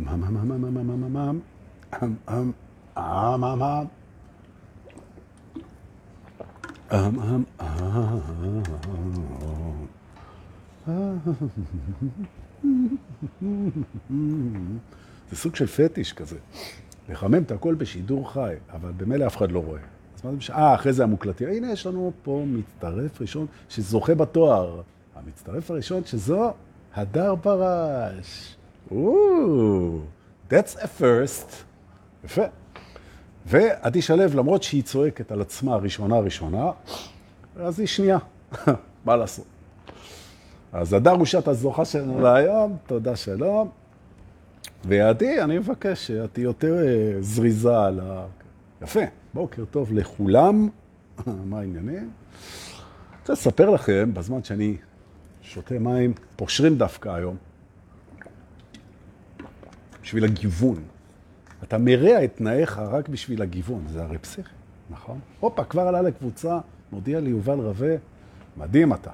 אמ, אמ, אמ, אמ, אמ, אמ, אמ, אמ, אמ, אמ, אמ, אמ, אמ, אמ. אמ, אמ, אמ. זה סוג של פטיש כזה. לחמם את הכל בשידור חי, אבל במילא אף אחד לא רואה. אז מה זה משנה? אה, אחרי זה המוקלטים. הנה, יש לנו פה מצטרף ראשון שזוכה בתואר. המצטרף הראשון שזו הדר פרש. That's a first. יפה. ועדי שלו, למרות שהיא צועקת על עצמה ראשונה ראשונה, אז היא שנייה. מה לעשות? אז הדר רושת הזוכה שלנו להיום, תודה שלום. ועדי, אני מבקש שאת תהיי יותר אה, זריזה על ה... יפה, בוקר טוב לכולם. מה העניינים? אני רוצה לספר לכם, בזמן שאני שותה מים, פושרים דווקא היום, בשביל הגיוון. אתה מרע את תנאיך רק בשביל הגיוון, זה הרי פסיכי, נכון? הופה, כבר עלה לקבוצה, מודיע לי יובל רווה, מדהים אתה.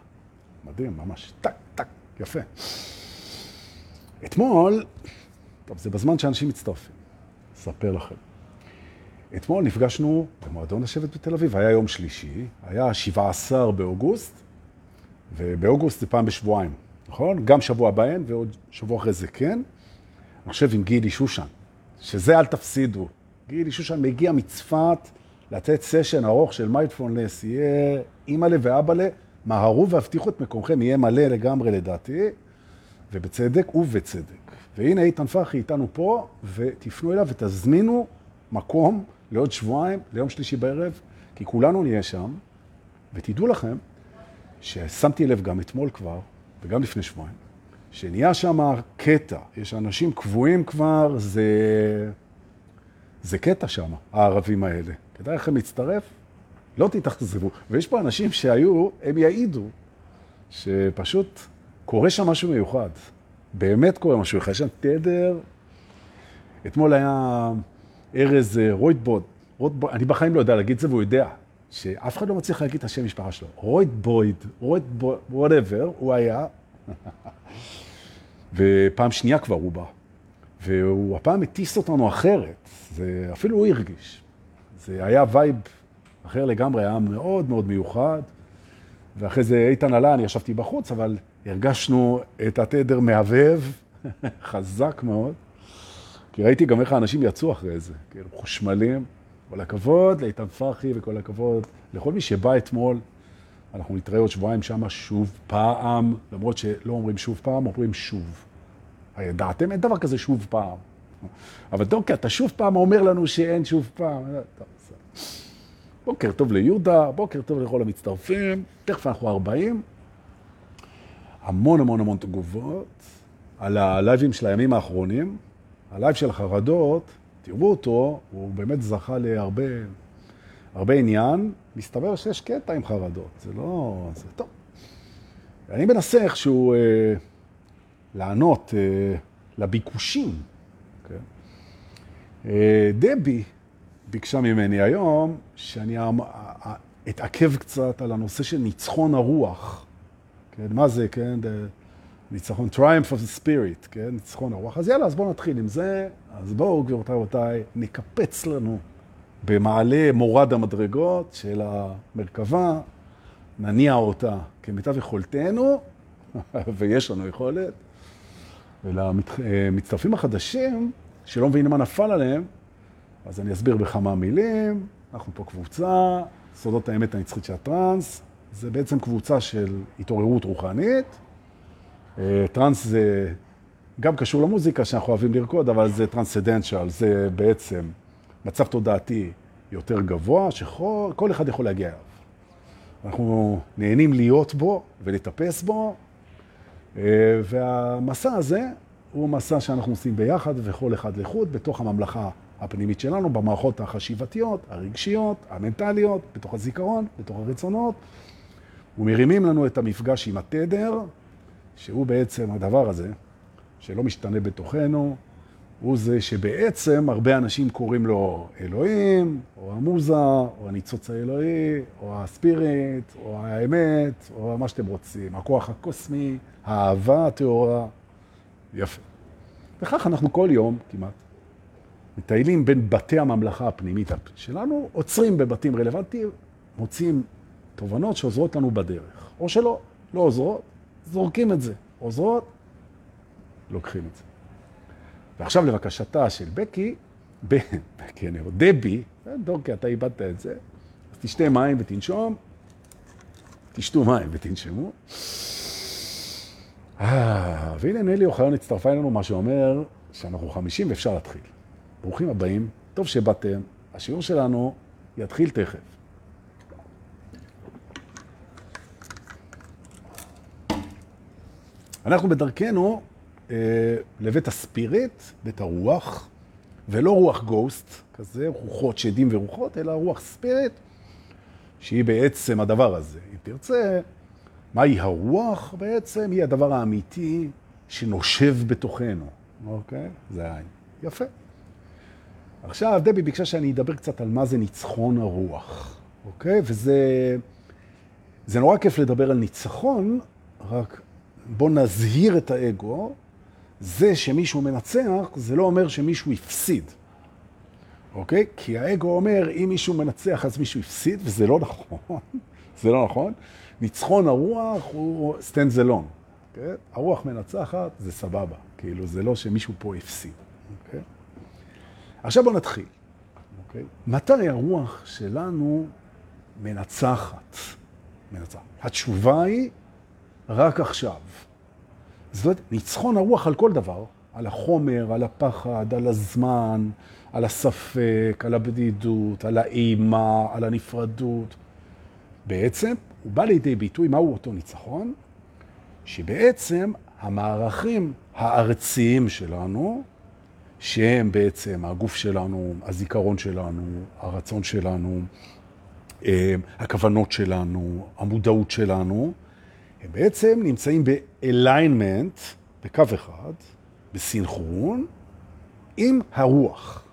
מדהים, ממש, טק, טק, יפה. אתמול, טוב, זה בזמן שאנשים מצטרפים, אספר לכם. אתמול נפגשנו במועדון לשבת בתל אביב, היה יום שלישי, היה 17 באוגוסט, ובאוגוסט זה פעם בשבועיים, נכון? גם שבוע בהן ועוד שבוע אחרי זה כן. חושב עם גילי שושן, שזה אל תפסידו. גילי שושן מגיע מצפת לתת סשן ארוך של מיינדפולנס, יהיה אימא'לה ואבא'לה, מהרו והבטיחו את מקומכם, יהיה מלא לגמרי לדעתי, ובצדק ובצדק. והנה איתן פרחי איתנו פה, ותפנו אליו ותזמינו מקום לעוד שבועיים, ליום שלישי בערב, כי כולנו נהיה שם, ותדעו לכם ששמתי לב גם אתמול כבר, וגם לפני שבועיים, שנהיה שם קטע, יש אנשים קבועים כבר, זה, זה קטע שם, הערבים האלה. כדאי לכם להצטרף, לא תתאכזבו. ויש פה אנשים שהיו, הם יעידו, שפשוט קורה שם משהו מיוחד. באמת קורה משהו מיוחד. יש שם תדר, אתמול היה ארז רויטבוד, רויטבוד, אני בחיים לא יודע להגיד את זה, והוא יודע, שאף אחד לא מצליח להגיד את השם משפחה שלו. רויטבויד, רויטבויד, whatever, הוא היה. ופעם שנייה כבר הוא בא. והוא הפעם הטיס אותנו אחרת, זה, אפילו הוא הרגיש. זה היה vibe אחר לגמרי, היה מאוד מאוד מיוחד. ואחרי זה איתן עלה, אני ישבתי בחוץ, אבל הרגשנו את התדר מהבהב, חזק מאוד. כי ראיתי גם איך האנשים יצאו אחרי זה, כאילו חושמלים. כל הכבוד לאיתן פרחי וכל הכבוד לכל מי שבא אתמול. אנחנו נתראה עוד שבועיים שם שוב פעם, למרות שלא אומרים שוב פעם, אומרים שוב. הידעתם? אין דבר כזה שוב פעם. אבל דוקא, אתה שוב פעם אומר לנו שאין שוב פעם. טוב, בוקר טוב ליהודה, בוקר טוב לכל המצטרפים, תכף אנחנו 40. המון המון המון תגובות על הלייבים של הימים האחרונים. ה live של החרדות, תראו אותו, הוא באמת זכה להרבה הרבה עניין. מסתבר שיש קטע עם חרדות, זה לא... זה טוב. אני מנסה איכשהו אה, לענות אה, לביקושים. אוקיי? אה, דבי ביקשה ממני היום שאני אתעכב קצת על הנושא של ניצחון הרוח. כן, מה זה, כן? ניצחון, triumph of the spirit, כן? ניצחון הרוח. אז יאללה, אז בואו נתחיל עם זה. אז בואו, גבירותיי ורבותיי, נקפץ לנו במעלה מורד המדרגות של המרכבה, נניע אותה כמיטב יכולתנו, ויש לנו יכולת. ולמצטרפים החדשים, שלא מבינים מה נפל עליהם, אז אני אסביר בכמה מילים. אנחנו פה קבוצה, סודות האמת הנצחית של הטרנס. זה בעצם קבוצה של התעוררות רוחנית. אה, טרנס זה גם קשור למוזיקה שאנחנו אוהבים לרקוד, אבל זה טרנסדנציאל, זה בעצם מצב תודעתי יותר גבוה, שכל אחד יכול להגיע אליו. אנחנו נהנים להיות בו ולטפס בו, אה, והמסע הזה הוא מסע שאנחנו עושים ביחד וכל אחד לחוד בתוך הממלכה הפנימית שלנו, במערכות החשיבתיות, הרגשיות, המנטליות, בתוך הזיכרון, בתוך הרצונות, ומרימים לנו את המפגש עם התדר, שהוא בעצם הדבר הזה, שלא משתנה בתוכנו, הוא זה שבעצם הרבה אנשים קוראים לו אלוהים, או המוזה, או הניצוץ האלוהי, או הספיריט, או האמת, או מה שאתם רוצים, הכוח הקוסמי, האהבה הטהורה. יפה. וכך אנחנו כל יום כמעט מטיילים בין בתי הממלכה הפנימית שלנו, עוצרים בבתים רלוונטיים, מוצאים תובנות שעוזרות לנו בדרך. או שלא, לא עוזרות, זורקים את זה. עוזרות, לוקחים את זה. ועכשיו לבקשתה של בקי, בקי, אני אומר, דבי, דורקי, אתה איבדת את זה, אז תשתה מים ותנשום, תשתו מים ותנשמו. אה, והנה נלי אוחיון הצטרפה אלינו, מה שאומר שאנחנו חמישים ואפשר להתחיל. ברוכים הבאים, טוב שבאתם, השיעור שלנו יתחיל תכף. אנחנו בדרכנו אה, לבית הספיריט, בית הרוח, ולא רוח גוסט, כזה רוחות שדים ורוחות, אלא רוח ספיריט, שהיא בעצם הדבר הזה. אם תרצה, מהי הרוח בעצם? היא הדבר האמיתי שנושב בתוכנו, אוקיי? זה העין. יפה. עכשיו, דבי ביקשה שאני אדבר קצת על מה זה ניצחון הרוח, אוקיי? וזה זה נורא כיף לדבר על ניצחון, רק בוא נזהיר את האגו. זה שמישהו מנצח, זה לא אומר שמישהו הפסיד, אוקיי? כי האגו אומר, אם מישהו מנצח אז מישהו הפסיד, וזה לא נכון. זה לא נכון. ניצחון הרוח הוא stand alone. אוקיי? הרוח מנצחת, זה סבבה. כאילו, זה לא שמישהו פה הפסיד. אוקיי? עכשיו בואו נתחיל. אוקיי? מתי הרוח שלנו מנצחת? מנצחת. התשובה היא רק עכשיו. זאת אומרת, ניצחון הרוח על כל דבר, על החומר, על הפחד, על הזמן, על הספק, על הבדידות, על האימה, על הנפרדות. בעצם הוא בא לידי ביטוי, מהו אותו ניצחון? שבעצם המערכים הארציים שלנו, שהם בעצם הגוף שלנו, הזיכרון שלנו, הרצון שלנו, אה, הכוונות שלנו, המודעות שלנו, הם בעצם נמצאים באליינמנט, בקו אחד, בסינכרון, עם הרוח.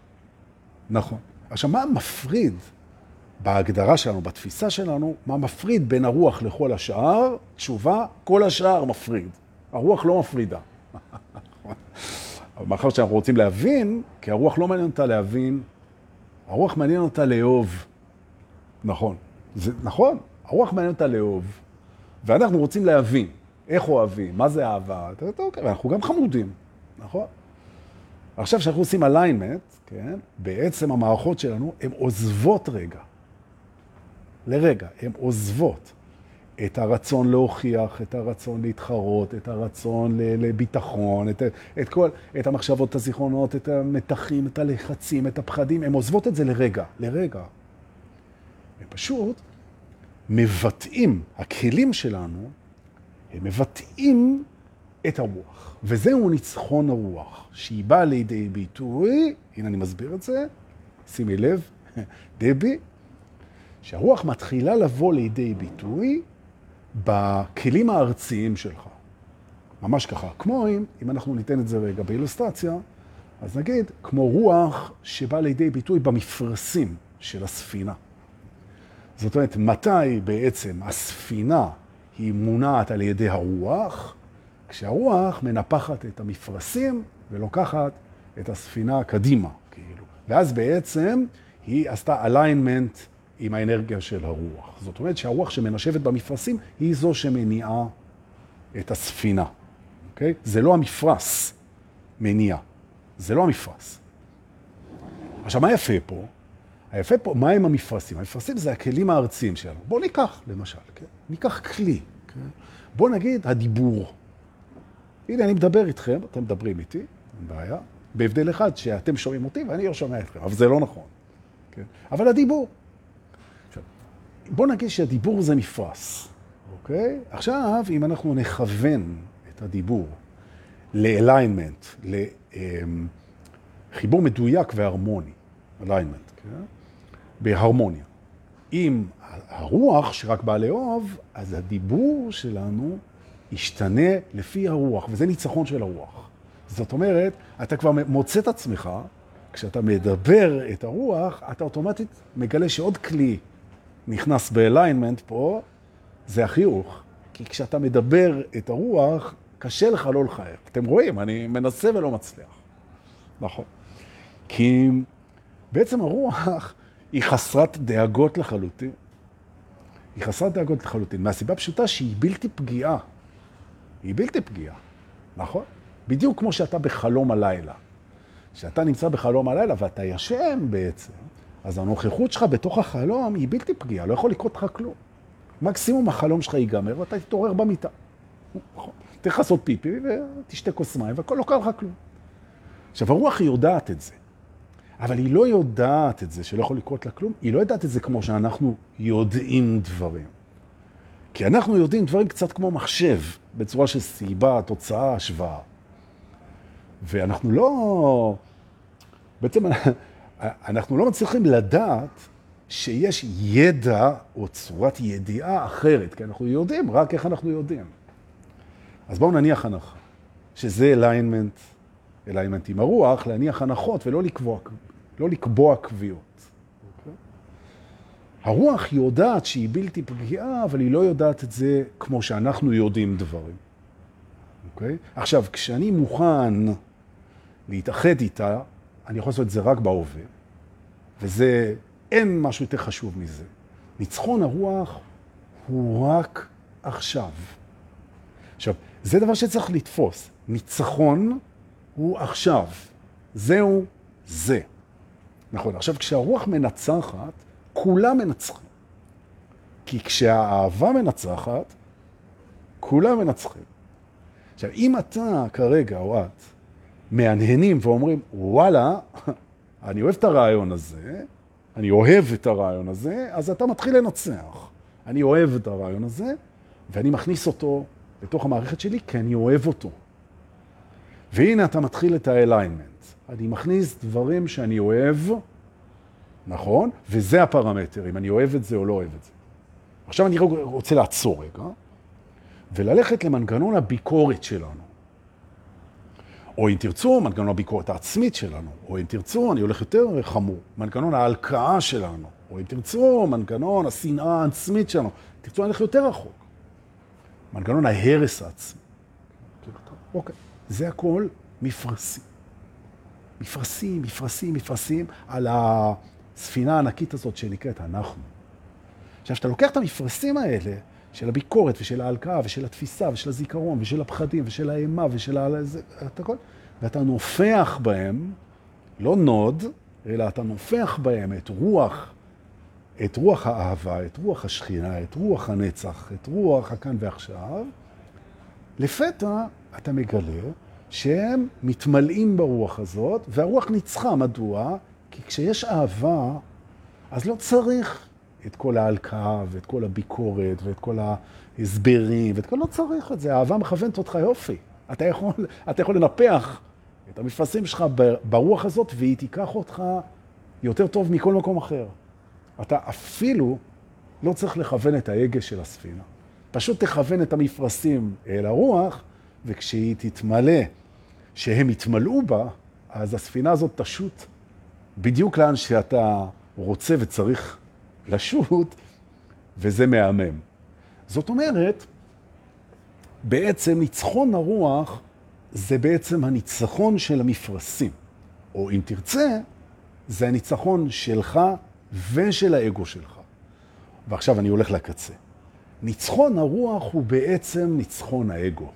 נכון. עכשיו, מה מפריד בהגדרה שלנו, בתפיסה שלנו, מה מפריד בין הרוח לכל השאר? תשובה, כל השאר מפריד. הרוח לא מפרידה. אבל מאחר שאנחנו רוצים להבין, כי הרוח לא מעניין אותה להבין, הרוח מעניין אותה לאהוב. נכון. זה נכון, הרוח מעניין אותה לאהוב. ואנחנו רוצים להבין איך אוהבים, מה זה אהבה, אוקיי, אנחנו גם חמודים, נכון? עכשיו כשאנחנו עושים alignment, כן, בעצם המערכות שלנו, הן עוזבות רגע. לרגע, הן עוזבות את הרצון להוכיח, את הרצון להתחרות, את הרצון לביטחון, את, את כל, את המחשבות, את הזיכרונות, את המתחים, את הלחצים, את הפחדים, הן עוזבות את זה לרגע, לרגע. ופשוט מבטאים, הכלים שלנו, הם מבטאים את הרוח. וזהו ניצחון הרוח, שהיא באה לידי ביטוי, הנה אני מסביר את זה, שימי לב, דבי, שהרוח מתחילה לבוא לידי ביטוי בכלים הארציים שלך. ממש ככה. כמו אם, אם אנחנו ניתן את זה רגע באילוסטרציה, אז נגיד, כמו רוח שבא לידי ביטוי במפרשים של הספינה. זאת אומרת, מתי בעצם הספינה היא מונעת על ידי הרוח? כשהרוח מנפחת את המפרשים ולוקחת את הספינה קדימה, כאילו. ואז בעצם היא עשתה alignment עם האנרגיה של הרוח. זאת אומרת שהרוח שמנשבת במפרשים היא זו שמניעה את הספינה, אוקיי? זה לא המפרס מניע, זה לא המפרס. עכשיו, מה יפה פה? היפה פה, מה הם המפרסים? המפרסים זה הכלים הארציים שלנו. בואו ניקח, למשל, כן? ניקח כלי. כן? בואו נגיד הדיבור. הנה, אני מדבר איתכם, אתם מדברים איתי, אין בעיה. בהבדל אחד, שאתם שומעים אותי ואני לא שומע אתכם, אבל זה לא נכון. כן? אבל הדיבור. בואו נגיד שהדיבור זה מפרס, אוקיי? עכשיו, אם אנחנו נכוון את הדיבור ל-alignment, לחיבור מדויק והרמוני, alignment, כן? בהרמוניה. אם הרוח שרק בא לאהוב, אז הדיבור שלנו ישתנה לפי הרוח, וזה ניצחון של הרוח. זאת אומרת, אתה כבר מוצא את עצמך, כשאתה מדבר את הרוח, אתה אוטומטית מגלה שעוד כלי נכנס באליינמנט פה, זה החיוך. כי כשאתה מדבר את הרוח, קשה לך לא לחייך. אתם רואים, אני מנסה ולא מצליח. נכון. כי בעצם הרוח היא חסרת דאגות לחלוטין. היא חסרת דאגות לחלוטין, מהסיבה פשוטה שהיא בלתי פגיעה. היא בלתי פגיעה, נכון? בדיוק כמו שאתה בחלום הלילה. כשאתה נמצא בחלום הלילה ואתה ישן בעצם, אז הנוכחות שלך בתוך החלום היא בלתי פגיעה, לא יכול לקרות לך כלום. מקסימום החלום שלך ייגמר ואתה תתעורר במיטה. נכון. תלך לעשות פיפי ותשתה כוס מים והכל לא קרה לך כלום. עכשיו, הרוח היא יודעת את זה, אבל היא לא יודעת את זה שלא יכול לקרות לה כלום, היא לא יודעת את זה כמו שאנחנו יודעים דברים. כי אנחנו יודעים דברים קצת כמו מחשב, בצורה של סיבה, תוצאה, השוואה. ואנחנו לא... בעצם אנחנו לא מצליחים לדעת שיש ידע או צורת ידיעה אחרת, כי אנחנו יודעים רק איך אנחנו יודעים. אז בואו נניח הנחה, שזה alignment, alignment עם הרוח, להניח הנחות ולא לקבוע, לא לקבוע קביעות. Okay. הרוח יודעת שהיא בלתי פגיעה, אבל היא לא יודעת את זה כמו שאנחנו יודעים דברים. Okay? אוקיי? עכשיו, כשאני מוכן להתאחד איתה, אני יכול לעשות את זה רק בהווה, וזה, אין משהו יותר חשוב מזה. ניצחון הרוח הוא רק עכשיו. עכשיו, זה דבר שצריך לתפוס. ניצחון הוא עכשיו. זהו זה. נכון. עכשיו, כשהרוח מנצחת, כולם מנצחים. כי כשהאהבה מנצחת, כולם מנצחים. עכשיו, אם אתה כרגע, או את, מהנהנים ואומרים, וואלה, אני אוהב את הרעיון הזה, אני אוהב את הרעיון הזה, אז אתה מתחיל לנצח. אני אוהב את הרעיון הזה, ואני מכניס אותו לתוך המערכת שלי, כי אני אוהב אותו. והנה אתה מתחיל את האליינמנט. אני מכניס דברים שאני אוהב, נכון? וזה הפרמטר, אם אני אוהב את זה או לא אוהב את זה. עכשיו אני רוצה לעצור רגע, וללכת למנגנון הביקורת שלנו. או אם תרצו, מנגנון הביקורת העצמית שלנו, או אם תרצו, אני הולך יותר חמור, מנגנון ההלקאה שלנו, או אם תרצו, מנגנון השנאה העצמית שלנו. תרצו, אני הולך יותר רחוק. מנגנון ההרס העצמי. אוקיי, זה הכל מפרסים. מפרסים, מפרסים, מפרסים על הספינה הענקית הזאת שנקראת אנחנו. עכשיו, כשאתה לוקח את המפרסים האלה, של הביקורת ושל ההלקאה ושל התפיסה ושל הזיכרון ושל הפחדים ושל האימה ושל ה... את הכל, ואתה נופח בהם, לא נוד, אלא אתה נופח בהם את רוח, את רוח האהבה, את רוח השכינה, את רוח הנצח, את רוח הכאן ועכשיו, לפתע אתה מגלה שהם מתמלאים ברוח הזאת, והרוח ניצחה. מדוע? כי כשיש אהבה, אז לא צריך את כל ההלקאה ואת כל הביקורת ואת כל ההסברים ואת כל... לא צריך את זה, האהבה מכוונת אותך יופי. אתה יכול, אתה יכול לנפח את המפרסים שלך ברוח הזאת והיא תיקח אותך יותר טוב מכל מקום אחר. אתה אפילו לא צריך לכוון את ההגה של הספינה. פשוט תכוון את המפרסים אל הרוח, וכשהיא תתמלא, שהם יתמלאו בה, אז הספינה הזאת תשוט בדיוק לאן שאתה רוצה וצריך לשוט, וזה מהמם. זאת אומרת, בעצם ניצחון הרוח זה בעצם הניצחון של המפרסים. או אם תרצה, זה הניצחון שלך ושל האגו שלך. ועכשיו אני הולך לקצה. ניצחון הרוח הוא בעצם ניצחון האגו.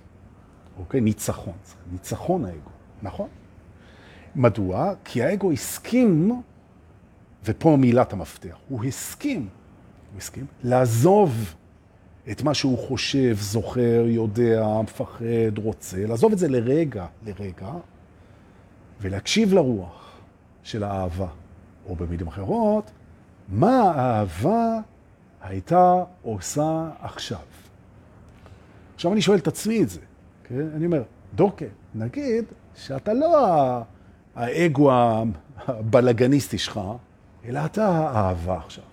אוקיי? ניצחון. ניצחון האגו, נכון? מדוע? כי האגו הסכים ופה מילת המפתח, הוא הסכים, הוא הסכים לעזוב את מה שהוא חושב, זוכר, יודע, מפחד, רוצה, לעזוב את זה לרגע, לרגע, ולהקשיב לרוח של האהבה. או במילים אחרות, מה האהבה הייתה עושה עכשיו? עכשיו אני שואל את עצמי את זה, כן? אני אומר, דורקה, נגיד שאתה לא האגו הבלגניסטי שלך, אלא אתה האהבה עכשיו.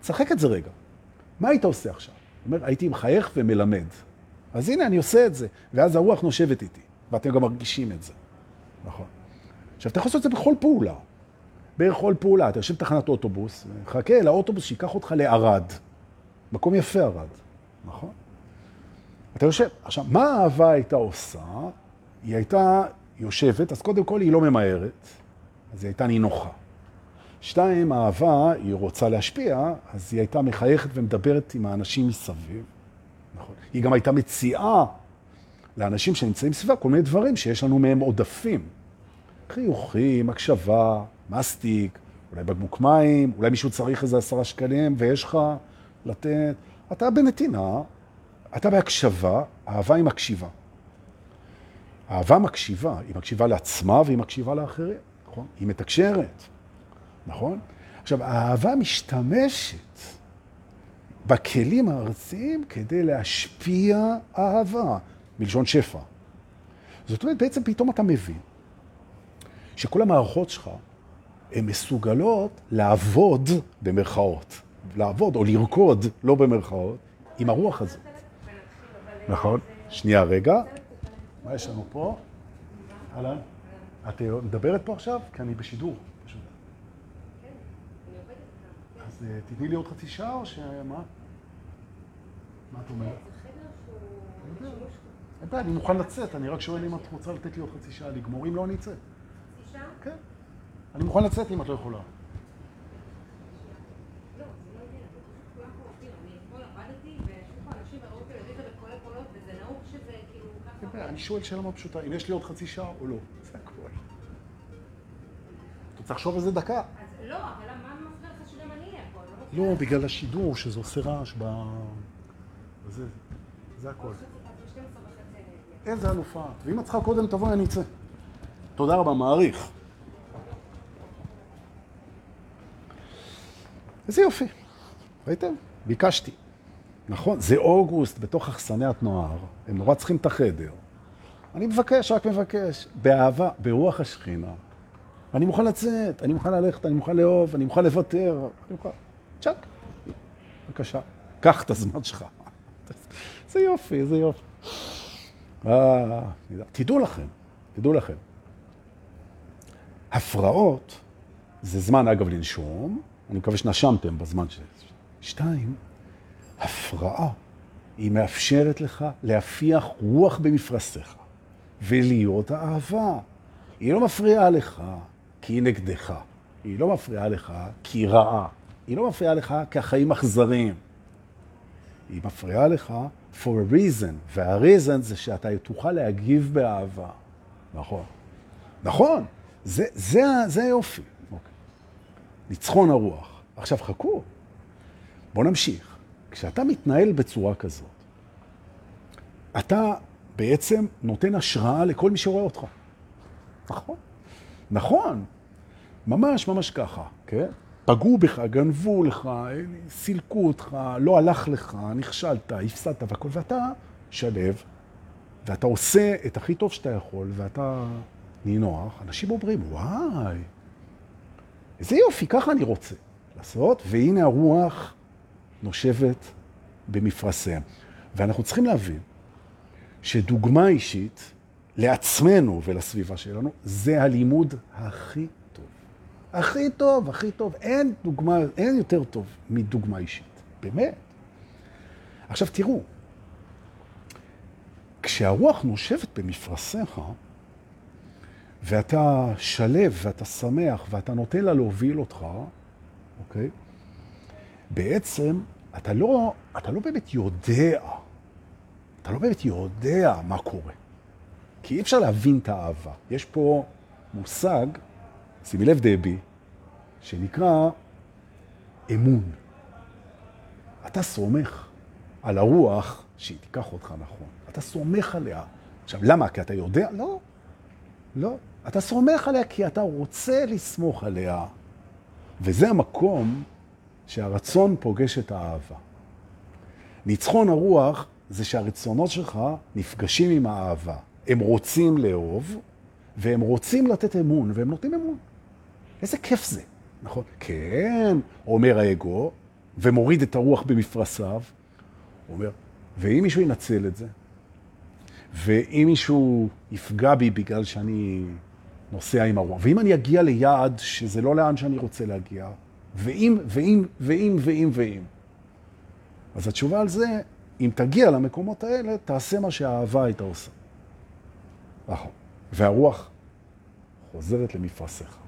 צחק את זה רגע. מה היית עושה עכשיו? אומר, הייתי מחייך ומלמד. אז הנה, אני עושה את זה. ואז הרוח נושבת איתי, ואתם גם מרגישים את זה. נכון. עכשיו, אתה יכול לעשות את זה בכל פעולה. בכל פעולה. אתה יושב בתחנת אוטובוס, חכה לאוטובוס שיקח אותך לערד. מקום יפה ערד, נכון? אתה יושב, עכשיו, מה האהבה הייתה עושה? היא הייתה יושבת, אז קודם כל היא לא ממהרת, אז היא הייתה נינוחה. שתיים, האהבה, היא רוצה להשפיע, אז היא הייתה מחייכת ומדברת עם האנשים מסביב. נכון. היא גם הייתה מציעה לאנשים שנמצאים סביבה כל מיני דברים שיש לנו מהם עודפים. חיוכים, הקשבה, מסטיק, אולי בקבוק מים, אולי מישהו צריך איזה עשרה שקלים ויש לך לתת. אתה בנתינה, אתה בהקשבה, אהבה היא מקשיבה. אהבה מקשיבה, היא מקשיבה לעצמה והיא מקשיבה לאחרים, נכון? היא מתקשרת, נכון? עכשיו, האהבה משתמשת בכלים הארציים כדי להשפיע אהבה, מלשון שפע. זאת אומרת, בעצם פתאום אתה מבין שכל המערכות שלך הן מסוגלות לעבוד במרכאות, לעבוד או לרקוד, לא במרכאות, עם הרוח הזאת. נכון. שנייה, רגע. מה יש לנו פה? אהלן. את מדברת פה עכשיו? כי אני בשידור. פשוט. אז אה, תתני לי עוד חצי שעה או שמה? מה את אומרת? אין בעיה, אני מוכן לצאת, אני רק שואל אם את רוצה לתת לי עוד חצי שעה לגמור, אם לא אני אצא. חצי שעה? כן. אני מוכן לצאת אם את לא יכולה. אני שואל שאלה מאוד פשוטה, אם יש לי עוד חצי שעה או לא. זה הכול. אתה צריך לחשוב על זה דקה. אז לא, אבל מה מפריע לך שגם אני אהיה פה? לא, בגלל השידור, שזה עושה רעש ב... זה, זה הכל. איזה אלופה. ואם את צריכה קודם, תבואי, אני אצא. תודה רבה, מעריך. איזה יופי. ראיתם? ביקשתי. נכון, זה אוגוסט בתוך אכסניית נוער, הם נורא צריכים את החדר. אני מבקש, רק מבקש, באהבה, ברוח השכינה. אני מוכן לצאת, אני מוכן ללכת, אני מוכן לאהוב, אני מוכן לוותר, אני מוכן... צ'אק, בבקשה, קח את הזמן שלך. זה יופי, זה יופי. אה, תדעו לכם, תדעו לכם. הפרעות זה זמן, אגב, לנשום, אני מקווה שנשמתם בזמן ש... שתיים, הפרעה היא מאפשרת לך להפיח רוח במפרשיך ולהיות האהבה. היא לא מפריעה לך כי היא נגדך. היא לא מפריעה לך כי היא רעה. היא לא מפריעה לך כי החיים אכזריים. היא מפריעה לך for a reason, וה-reason זה שאתה תוכל להגיב באהבה. נכון. נכון, זה, זה, זה היופי. אוקיי. ניצחון הרוח. עכשיו חכו, בואו נמשיך. כשאתה מתנהל בצורה כזאת, אתה בעצם נותן השראה לכל מי שרואה אותך. נכון. נכון. ממש ממש ככה, כן? פגעו בך, גנבו לך, סילקו אותך, לא הלך לך, נכשלת, הפסדת והכל, ואתה שלב, ואתה עושה את הכי טוב שאתה יכול, ואתה נינוח, אנשים אומרים, וואי, איזה יופי, ככה אני רוצה לעשות, והנה הרוח נושבת במפרסיהם. ואנחנו צריכים להבין שדוגמה אישית לעצמנו ולסביבה שלנו, זה הלימוד הכי הכי טוב, הכי טוב. אין דוגמה, אין יותר טוב מדוגמה אישית. באמת. עכשיו תראו, כשהרוח נושבת במפרסיך, ואתה שלב ואתה שמח ואתה נותן לה להוביל אותך, אוקיי? בעצם אתה לא, אתה לא באמת יודע, אתה לא באמת יודע מה קורה. כי אי אפשר להבין את האהבה. יש פה מושג שימי לב דבי, שנקרא אמון. אתה סומך על הרוח שהיא תיקח אותך נכון. אתה סומך עליה. עכשיו, למה? כי אתה יודע? לא. לא. אתה סומך עליה כי אתה רוצה לסמוך עליה. וזה המקום שהרצון פוגש את האהבה. ניצחון הרוח זה שהרצונות שלך נפגשים עם האהבה. הם רוצים לאהוב, והם רוצים לתת אמון, והם נותנים אמון. איזה כיף זה, נכון? כן, אומר האגו, ומוריד את הרוח במפרסיו, הוא אומר, ואם מישהו ינצל את זה, ואם מישהו יפגע בי בגלל שאני נוסע עם הרוח, ואם אני אגיע ליעד שזה לא לאן שאני רוצה להגיע, ואם, ואם, ואם, ואם, ואם, אז התשובה על זה אם תגיע למקומות האלה, תעשה מה שהאהבה הייתה עושה. נכון. והרוח חוזרת למפרשיך.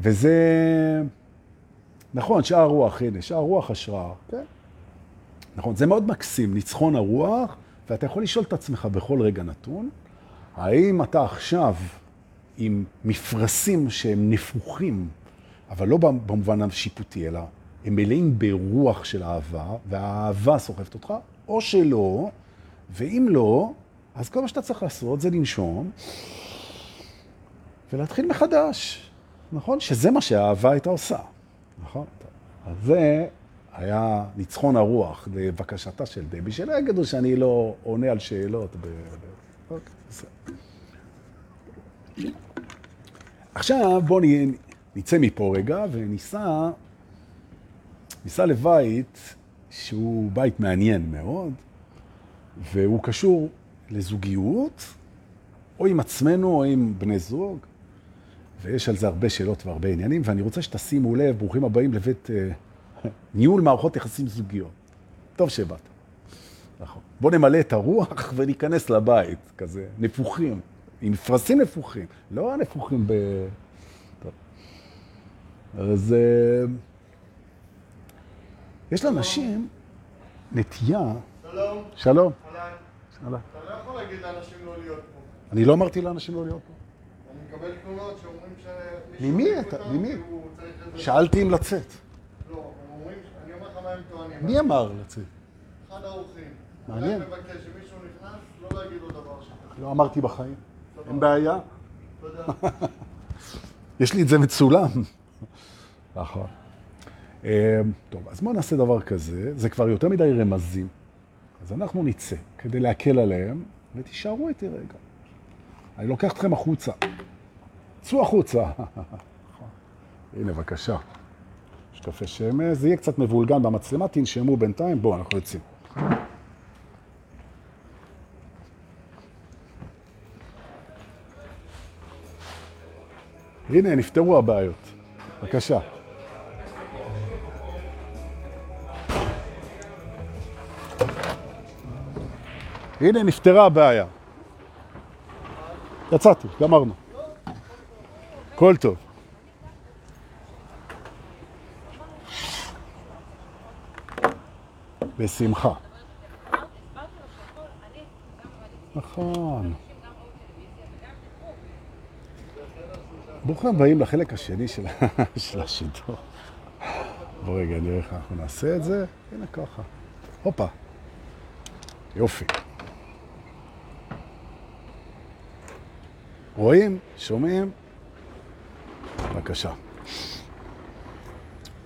וזה... נכון, שאר הרוח, הנה, שאר הרוח השראה, כן? נכון, זה מאוד מקסים, ניצחון הרוח, ואתה יכול לשאול את עצמך בכל רגע נתון, האם אתה עכשיו עם מפרשים שהם נפוחים, אבל לא במובן השיפוטי, אלא הם מלאים ברוח של אהבה, והאהבה סוחפת אותך, או שלא, ואם לא, אז כל מה שאתה צריך לעשות זה לנשום ולהתחיל מחדש, נכון? שזה מה שהאהבה הייתה עושה, נכון? אז זה היה ניצחון הרוח לבקשתה של דבי, שלא יגידו שאני לא עונה על שאלות. ב... אוקיי, עכשיו בואו נצא מפה רגע וניסע ניסע לבית שהוא בית מעניין מאוד, והוא קשור לזוגיות, או עם עצמנו או עם בני זוג, ויש על זה הרבה שאלות והרבה עניינים, ואני רוצה שתשימו לב, ברוכים הבאים לבית אה, ניהול מערכות יחסים זוגיות. טוב שבאת. נכון. בוא נמלא את הרוח וניכנס לבית, כזה, נפוחים, עם מפרסים נפוחים, לא הנפוחים ב... טוב. אז אה, יש לאנשים נטייה... שלום. שלום. שלום. אתה לא יכול להגיד לאנשים לא להיות פה. אני לא אמרתי לאנשים לא להיות פה. אני מקבל תלונות שאומרים. ממי אתה? ממי? שאלתי אם לצאת. לא, אומרים, אני אומר לך מה הם טוענים. מי אמר לצאת? אחד האורחים. מעניין. אני מבקש שמישהו נכנס, לא להגיד לו דבר שכזה. לא אמרתי בחיים. אין בעיה. תודה. יש לי את זה מצולם. נכון. אה, טוב, אז בואו נעשה דבר כזה, זה כבר יותר מדי רמזים. אז אנחנו נצא כדי להקל עליהם, ותישארו איתי רגע. אני לוקח אתכם החוצה. צאו החוצה. הנה, בבקשה. יש קפה שמש, זה יהיה קצת מבולגן במצלמה, תנשמו בינתיים, בואו, אנחנו יוצאים. הנה, נפתרו הבעיות. בבקשה. הנה, נפתרה הבעיה. יצאתי, גמרנו. כל טוב. בשמחה. נכון. ברוכים הבאים לחלק השני של, השידור. בוא רגע, נראה איך אנחנו נעשה את זה. הנה ככה. הופה. יופי. רואים? שומעים? בבקשה.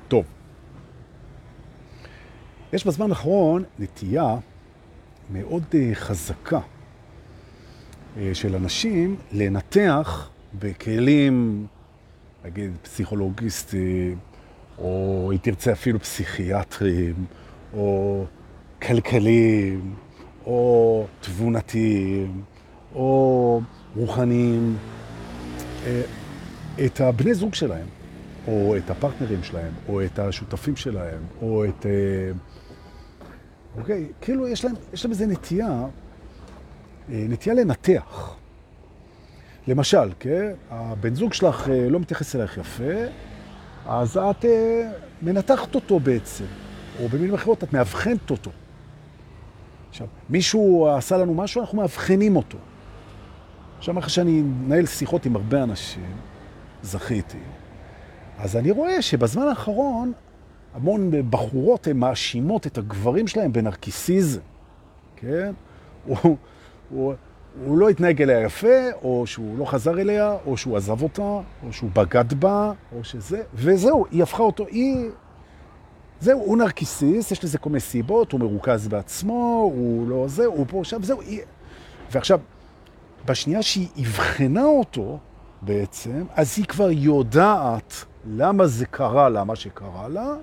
טוב. יש בזמן האחרון נטייה מאוד אה, חזקה אה, של אנשים לנתח בכלים, נגיד, פסיכולוגיסטיים, או אם תרצה אפילו פסיכיאטרים, או כלכליים, או תבונתיים, או רוחניים, אה, את הבני זוג שלהם, או את הפרטנרים שלהם, או את השותפים שלהם, או את... אה, אוקיי, כאילו יש להם, יש להם איזו נטייה, אה, נטייה לנתח. למשל, כן, הבן זוג שלך לא מתייחס אלייך יפה, אז את מנתחת אותו בעצם, או במילים אחרות, את מאבחנת אותו. עכשיו, מישהו עשה לנו משהו, אנחנו מאבחנים אותו. עכשיו, אחרי שאני מנהל שיחות עם הרבה אנשים, זכיתי, אז אני רואה שבזמן האחרון המון בחורות הן מאשימות את הגברים שלהם בנרקיסיזם, כן? הוא, הוא, הוא לא התנהג אליה יפה, או שהוא לא חזר אליה, או שהוא עזב אותה, או שהוא בגד בה, או שזה, וזהו, היא הפכה אותו, היא... זהו, הוא נרקיסיס, יש לזה כל מיני סיבות, הוא מרוכז בעצמו, הוא לא זה, הוא פה, עכשיו, זהו, היא... ועכשיו, בשנייה שהיא הבחנה אותו בעצם, אז היא כבר יודעת למה זה קרה לה, מה שקרה לה,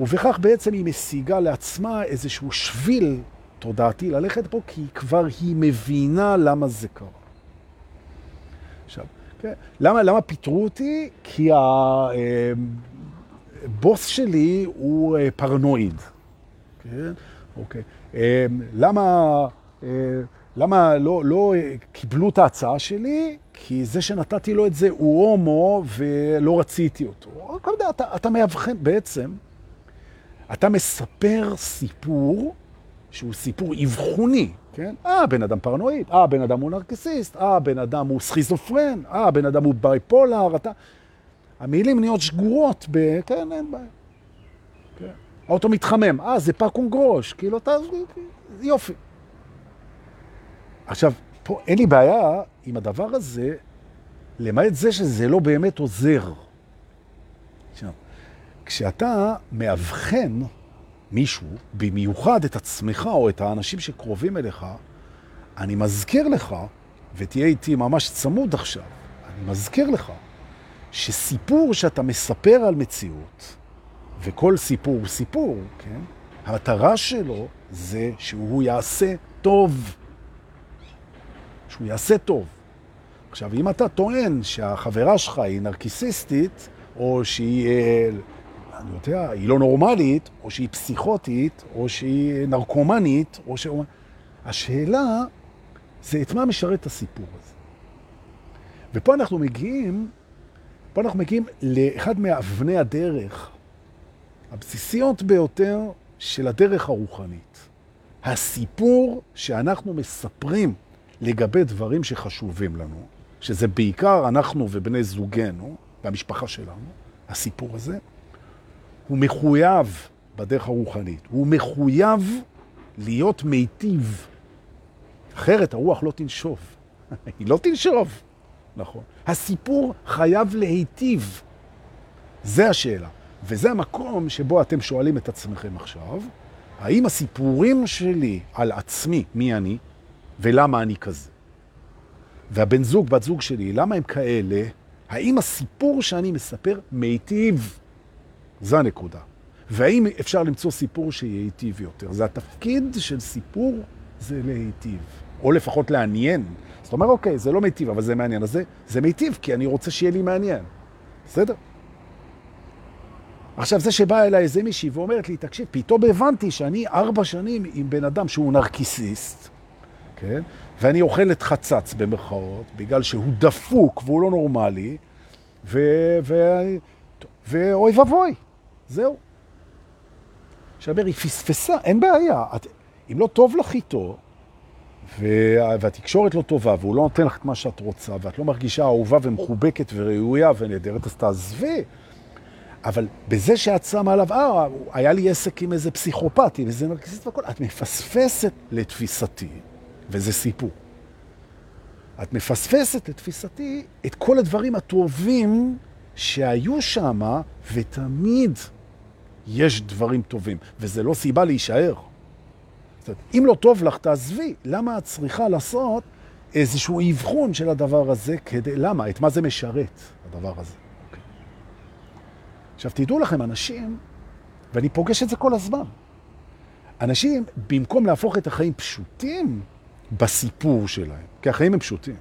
ובכך בעצם היא משיגה לעצמה איזשהו שביל תודעתי ללכת פה, כי כבר היא מבינה למה זה קרה. עכשיו, כן, למה, למה פיטרו אותי? כי ה... בוס שלי הוא אה, פרנואיד. כן? אוקיי. אה, למה, אה, למה לא, לא אה, קיבלו את ההצעה שלי? כי זה שנתתי לו את זה הוא הומו ולא רציתי אותו. רק יודע, אתה, אתה מאבחן בעצם, אתה מספר סיפור שהוא סיפור אבחוני, כן? אה, בן אדם פרנואיד, אה, בן אדם הוא נרקסיסט, אה, בן אדם הוא סכיזופרן, אה, בן אדם הוא בייפולר, אתה... המילים נהיות שגורות, ב... כן, אין בעיה. כן. האוטו מתחמם, אה, זה פאקום גרוש, כאילו, אתה... יופי. עכשיו, פה אין לי בעיה עם הדבר הזה, למעט זה שזה לא באמת עוזר. עכשיו, כשאתה מאבחן מישהו, במיוחד את עצמך או את האנשים שקרובים אליך, אני מזכיר לך, ותהיה איתי ממש צמוד עכשיו, אני מזכיר לך שסיפור שאתה מספר על מציאות, וכל סיפור הוא סיפור, כן? המטרה שלו זה שהוא יעשה טוב. שהוא יעשה טוב. עכשיו, אם אתה טוען שהחברה שלך היא נרקיסיסטית, או שהיא, אה, אני יודע, היא לא נורמלית, או שהיא פסיכוטית, או שהיא נרקומנית, או ש... השאלה זה את מה משרת הסיפור הזה. ופה אנחנו מגיעים, פה אנחנו מגיעים לאחד מאבני הדרך הבסיסיות ביותר של הדרך הרוחנית. הסיפור שאנחנו מספרים לגבי דברים שחשובים לנו, שזה בעיקר אנחנו ובני זוגנו והמשפחה שלנו, הסיפור הזה, הוא מחויב בדרך הרוחנית, הוא מחויב להיות מיטיב. אחרת הרוח לא תנשוב. היא לא תנשוב. נכון. הסיפור חייב להיטיב. זה השאלה. וזה המקום שבו אתם שואלים את עצמכם עכשיו, האם הסיפורים שלי על עצמי, מי אני, ולמה אני כזה. והבן זוג, בת זוג שלי, למה הם כאלה? האם הסיפור שאני מספר מיטיב? זו הנקודה. והאם אפשר למצוא סיפור שייטיב יותר? זה התפקיד של סיפור, זה להיטיב. או לפחות לעניין. זאת אומרת, אוקיי, זה לא מיטיב, אבל זה מעניין. אז זה, זה מיטיב, כי אני רוצה שיהיה לי מעניין. בסדר? עכשיו, זה שבא אליי איזה מישהי ואומרת לי, תקשיב, פתאום הבנתי שאני ארבע שנים עם בן אדם שהוא נרקיסיסט, כן? ואני אוכל את חצץ במרכאות, בגלל שהוא דפוק והוא לא נורמלי, ו... ו... ואוי ואבוי, זהו. שאומר, היא פספסה, אין בעיה. את... אם לא טוב לך איתו, וה... והתקשורת לא טובה, והוא לא נותן לך את מה שאת רוצה, ואת לא מרגישה אהובה ומחובקת וראויה ונהדרת, אז תעזבי. אבל בזה שאת שמה עליו, אה, היה לי עסק עם איזה פסיכופת, עם איזה נרקסיסט והכל, את מפספסת לתפיסתי. וזה סיפור. את מפספסת לתפיסתי את כל הדברים הטובים שהיו שם, ותמיד יש דברים טובים, וזה לא סיבה להישאר. זאת אומרת, אם לא טוב לך, תעזבי. למה את צריכה לעשות איזשהו אבחון של הדבר הזה כדי... למה? את מה זה משרת, הדבר הזה? Okay. עכשיו, תדעו לכם, אנשים, ואני פוגש את זה כל הזמן, אנשים, במקום להפוך את החיים פשוטים, בסיפור שלהם, כי החיים הם פשוטים.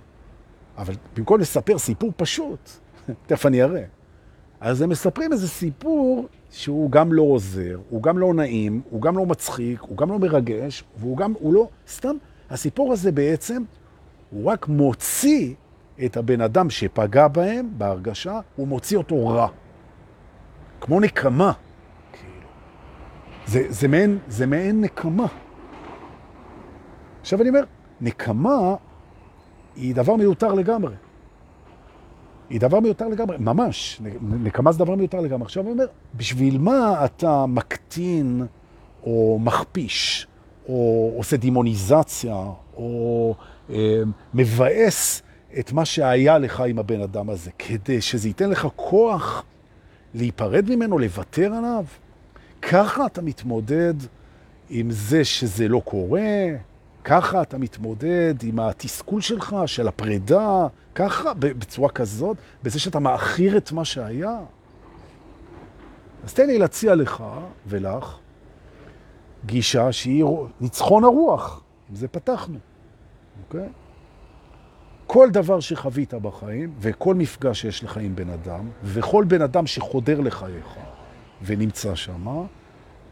אבל במקום לספר סיפור פשוט, תכף אני אראה, אז הם מספרים איזה סיפור שהוא גם לא עוזר, הוא גם לא נעים, הוא גם לא מצחיק, הוא גם לא מרגש, והוא גם, הוא לא, סתם, הסיפור הזה בעצם, הוא רק מוציא את הבן אדם שפגע בהם, בהרגשה, הוא מוציא אותו רע. כמו נקמה. זה, זה, מעין, זה מעין נקמה. עכשיו אני אומר, נקמה היא דבר מיותר לגמרי. היא דבר מיותר לגמרי, ממש. נקמה זה דבר מיותר לגמרי. עכשיו אני אומר, בשביל מה אתה מקטין או מכפיש, או עושה דימוניזציה, או אה, מבאס את מה שהיה לך עם הבן אדם הזה, כדי שזה ייתן לך כוח להיפרד ממנו, לוותר עליו? ככה אתה מתמודד עם זה שזה לא קורה, ככה אתה מתמודד עם התסכול שלך, של הפרידה, ככה, בצורה כזאת, בזה שאתה מאחיר את מה שהיה. אז תן לי להציע לך ולך גישה שהיא ניצחון הרוח, עם זה פתחנו, אוקיי? כל דבר שחווית בחיים, וכל מפגש שיש לך עם בן אדם, וכל בן אדם שחודר לחייך, ונמצא שם,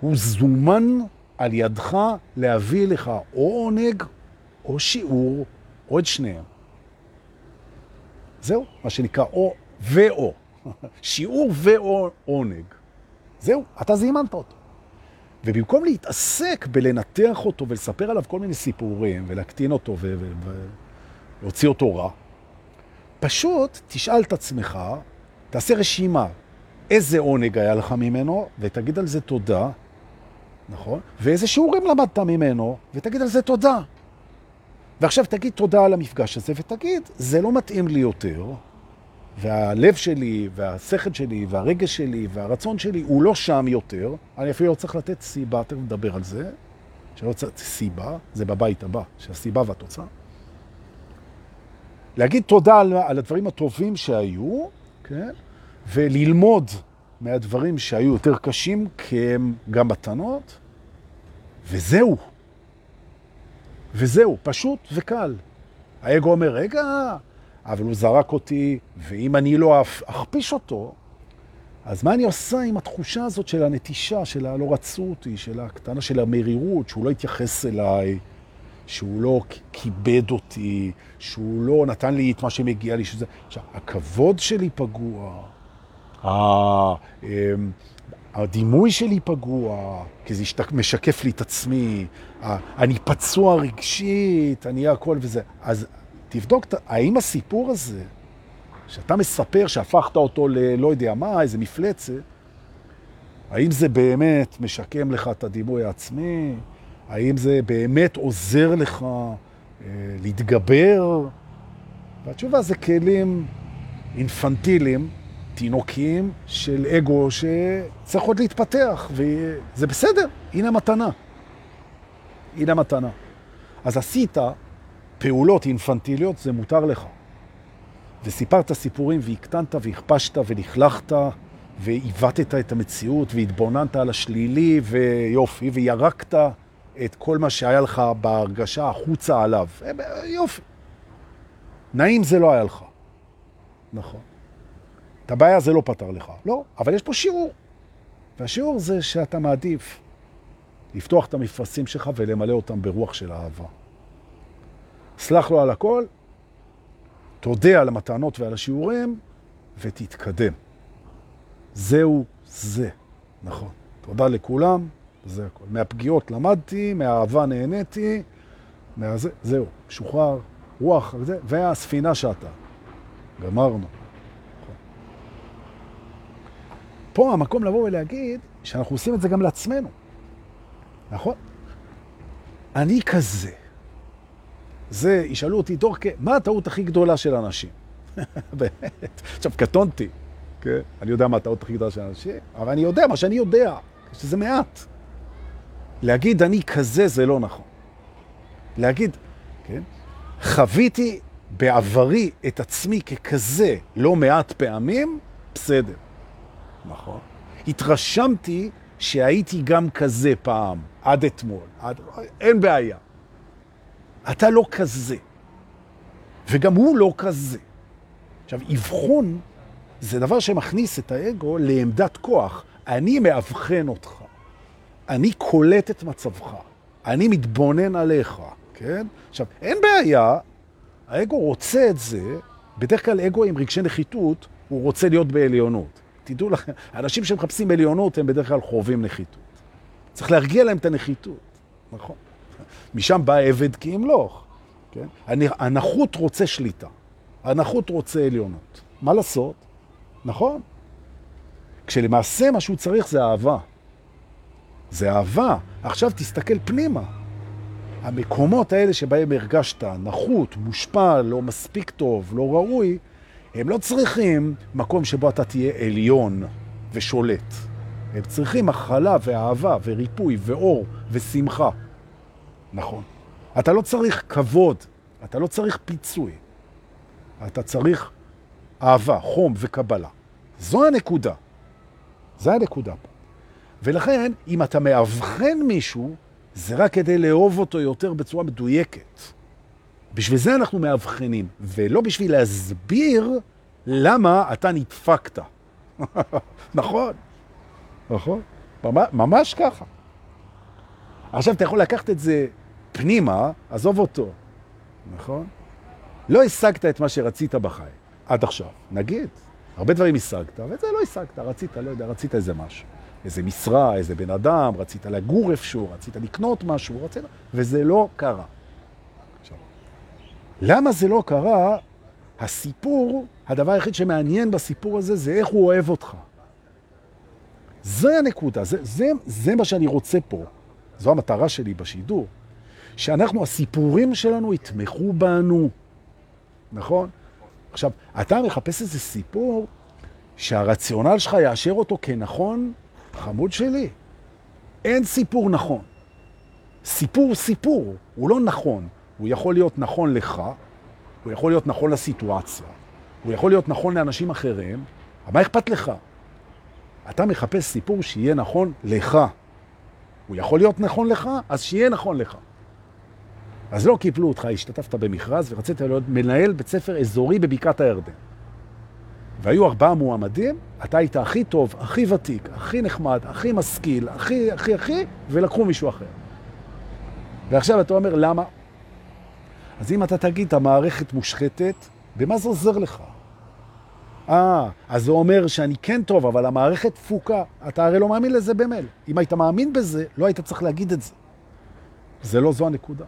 הוא זומן על ידך להביא לך או עונג, או שיעור, או את שניהם. זהו, מה שנקרא או ואו. שיעור ואו עונג. זהו, אתה זימנת אותו. ובמקום להתעסק בלנתח אותו ולספר עליו כל מיני סיפורים ולהקטין אותו ולהוציא אותו רע, פשוט תשאל את עצמך, תעשה רשימה, איזה עונג היה לך ממנו, ותגיד על זה תודה, נכון? ואיזה שיעורים למדת ממנו, ותגיד על זה תודה. ועכשיו תגיד תודה על המפגש הזה, ותגיד, זה לא מתאים לי יותר, והלב שלי, והשכל שלי, והרגש שלי, והרצון שלי, הוא לא שם יותר. אני אפילו לא צריך לתת סיבה, תכף נדבר על זה, שלא צריך סיבה, זה בבית הבא, שהסיבה והתוצאה. להגיד תודה על, על הדברים הטובים שהיו, כן? וללמוד מהדברים שהיו יותר קשים, כי הם גם מתנות, וזהו. וזהו, פשוט וקל. האגו אומר, רגע, אבל הוא זרק אותי, ואם אני לא אכפיש אותו, אז מה אני עושה עם התחושה הזאת של הנטישה, של הלא רצו אותי, של הקטנה של המרירות, שהוא לא התייחס אליי, שהוא לא כיבד אותי, שהוא לא נתן לי את מה שמגיע לי, שזה... עכשיו, הכבוד שלי פגוע, הדימוי שלי פגוע, כי זה משקף לי את עצמי, אני פצוע רגשית, אני הכל וזה. אז תבדוק, האם הסיפור הזה, שאתה מספר שהפכת אותו ללא יודע מה, איזה מפלצת, האם זה באמת משקם לך את הדימוי העצמי? האם זה באמת עוזר לך אה, להתגבר? והתשובה זה כלים אינפנטיליים, תינוקיים של אגו שצריך עוד להתפתח, וזה בסדר, הנה מתנה. הנה מתנה. אז עשית פעולות אינפנטיליות, זה מותר לך. וסיפרת סיפורים והקטנת והכפשת ונכלכת ועיוותת את המציאות והתבוננת על השלילי ויופי וירקת את כל מה שהיה לך בהרגשה החוצה עליו. יופי. נעים זה לא היה לך. נכון. את הבעיה זה לא פתר לך. לא, אבל יש פה שיעור. והשיעור זה שאתה מעדיף לפתוח את המפרסים שלך ולמלא אותם ברוח של אהבה. סלח לו על הכל, תודה על המתנות ועל השיעורים, ותתקדם. זהו זה, נכון. תודה לכולם, זה הכל. מהפגיעות למדתי, מהאהבה נהניתי, מהזה, זהו, שוחרר, רוח, זה, והספינה שאתה. גמרנו. נכון. פה המקום לבוא ולהגיד שאנחנו עושים את זה גם לעצמנו. נכון? אני כזה. זה, ישאלו אותי, דורקה, מה הטעות הכי גדולה של אנשים? באמת. עכשיו, קטונתי, כן? אני יודע מה הטעות הכי גדולה של אנשים, אבל אני יודע מה שאני יודע, שזה מעט. להגיד אני כזה זה לא נכון. להגיד, כן? חוויתי בעברי את עצמי ככזה לא מעט פעמים, בסדר. נכון. התרשמתי שהייתי גם כזה פעם, עד אתמול. עד... אין בעיה. אתה לא כזה. וגם הוא לא כזה. עכשיו, אבחון זה דבר שמכניס את האגו לעמדת כוח. אני מאבחן אותך. אני קולט את מצבך. אני מתבונן עליך, כן? עכשיו, אין בעיה, האגו רוצה את זה, בדרך כלל אגו עם רגשי נחיתות, הוא רוצה להיות בעליונות. תדעו לכם, אנשים שמחפשים עליונות הם בדרך כלל חווים נחיתות. צריך להרגיע להם את הנחיתות, נכון? משם בא עבד כי ימלוך. כן? הנחות רוצה שליטה, הנחות רוצה עליונות. מה לעשות? נכון. כשלמעשה מה שהוא צריך זה אהבה. זה אהבה. עכשיו תסתכל פנימה. המקומות האלה שבהם הרגשת נחות, מושפע, לא מספיק טוב, לא ראוי, הם לא צריכים מקום שבו אתה תהיה עליון ושולט. הם צריכים הכלה ואהבה וריפוי ואור ושמחה. נכון. אתה לא צריך כבוד, אתה לא צריך פיצוי. אתה צריך אהבה, חום וקבלה. זו הנקודה. זו הנקודה פה. ולכן, אם אתה מאבחן מישהו, זה רק כדי לאהוב אותו יותר בצורה מדויקת. בשביל זה אנחנו מאבחנים, ולא בשביל להסביר למה אתה נדפקת. נכון. נכון? ממש, ככה. עכשיו אתה יכול לקחת את זה פנימה, עזוב אותו, נכון? לא השגת את מה שרצית בחיים עד עכשיו, נגיד. הרבה דברים השגת, ואת זה לא השגת, רצית, לא יודע, רצית איזה משהו. איזה משרה, איזה בן אדם, רצית לגור איפשהו, רצית לקנות משהו, רצית, וזה לא קרה. למה זה לא קרה? הסיפור, הדבר היחיד שמעניין בסיפור הזה זה איך הוא אוהב אותך. זה הנקודה, זה, זה, זה מה שאני רוצה פה. זו המטרה שלי בשידור. שאנחנו, הסיפורים שלנו יתמכו בנו, נכון? עכשיו, אתה מחפש איזה סיפור שהרציונל שלך יאשר אותו כנכון, חמוד שלי. אין סיפור נכון. סיפור סיפור, הוא לא נכון. הוא יכול להיות נכון לך, הוא יכול להיות נכון לסיטואציה, הוא יכול להיות נכון לאנשים אחרים, אבל מה אכפת לך? אתה מחפש סיפור שיהיה נכון לך. הוא יכול להיות נכון לך, אז שיהיה נכון לך. אז לא קיפלו אותך, השתתפת במכרז ורצית להיות מנהל בית ספר אזורי בבקעת הירדן. והיו ארבעה מועמדים, אתה היית הכי טוב, הכי ותיק, הכי נחמד, הכי משכיל, הכי, הכי, הכי, ולקחו מישהו אחר. ועכשיו אתה אומר, למה? אז אם אתה תגיד, המערכת מושחתת, במה זה עוזר לך? אה, אז זה אומר שאני כן טוב, אבל המערכת תפוקה. אתה הרי לא מאמין לזה במייל. אם היית מאמין בזה, לא היית צריך להגיד את זה. זה לא זו הנקודה.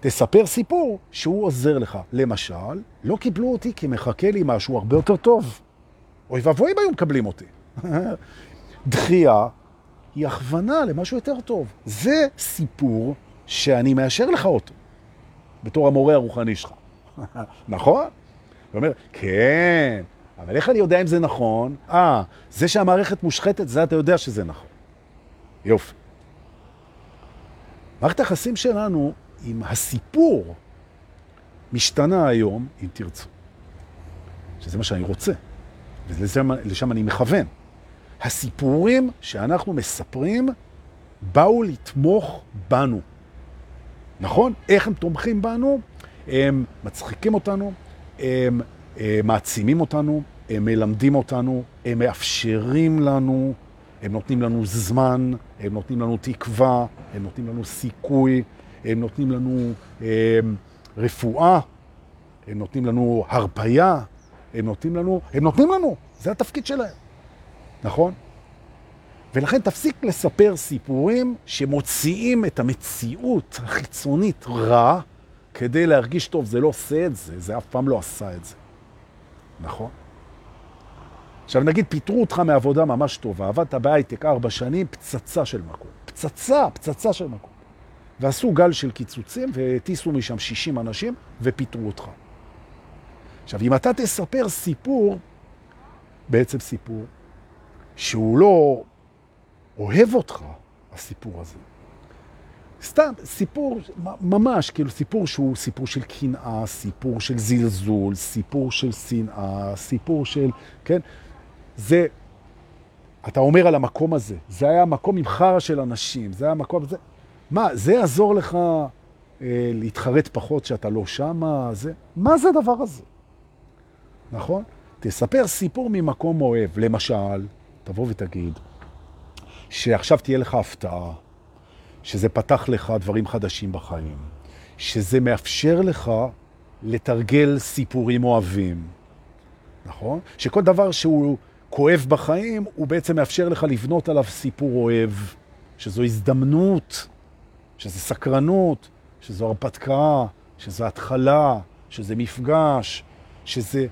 תספר סיפור שהוא עוזר לך. למשל, לא קיבלו אותי כי מחכה לי משהו הרבה יותר טוב. אוי ואבוי אם היו מקבלים אותי. דחייה היא הכוונה למשהו יותר טוב. זה סיפור שאני מאשר לך אותו, בתור המורה הרוחני שלך. נכון? הוא אומר, כן, אבל איך אני יודע אם זה נכון? אה, זה שהמערכת מושחתת, זה אתה יודע שזה נכון. יופי. מערכת היחסים שלנו עם הסיפור משתנה היום, אם תרצו. שזה מה שאני רוצה, ולשם אני מכוון. הסיפורים שאנחנו מספרים באו לתמוך בנו. נכון? איך הם תומכים בנו? הם מצחיקים אותנו, הם, הם אה, מעצימים אותנו, הם מלמדים אותנו, הם מאפשרים לנו, הם נותנים לנו זמן, הם נותנים לנו תקווה, הם נותנים לנו סיכוי, הם נותנים לנו הם, רפואה, הם נותנים לנו הרפאיה, הם נותנים לנו, הם נותנים לנו, זה התפקיד שלהם, נכון? ולכן תפסיק לספר סיפורים שמוציאים את המציאות החיצונית רע, כדי להרגיש טוב. זה לא עושה את זה, זה אף פעם לא עשה את זה. נכון? עכשיו נגיד פיטרו אותך מעבודה ממש טובה, עבדת בהייטק ארבע שנים, פצצה של מקום. פצצה, פצצה של מקום. ועשו גל של קיצוצים והטיסו משם 60 אנשים ופיטרו אותך. עכשיו, אם אתה תספר סיפור, בעצם סיפור, שהוא לא אוהב אותך, הסיפור הזה. סתם, סיפור ממש, כאילו סיפור שהוא סיפור של קנאה, סיפור של זלזול, סיפור של שנאה, סיפור של, כן? זה, אתה אומר על המקום הזה, זה היה מקום עם חרא של אנשים, זה היה מקום, זה, מה, זה יעזור לך אה, להתחרט פחות שאתה לא שמה? זה, מה זה הדבר הזה? נכון? תספר סיפור ממקום אוהב. למשל, תבוא ותגיד שעכשיו תהיה לך הפתעה, שזה פתח לך דברים חדשים בחיים, שזה מאפשר לך לתרגל סיפורים אוהבים, נכון? שכל דבר שהוא כואב בחיים, הוא בעצם מאפשר לך לבנות עליו סיפור אוהב, שזו הזדמנות שזה סקרנות, שזו הרפתקה, שזה התחלה, שזה מפגש, שזה,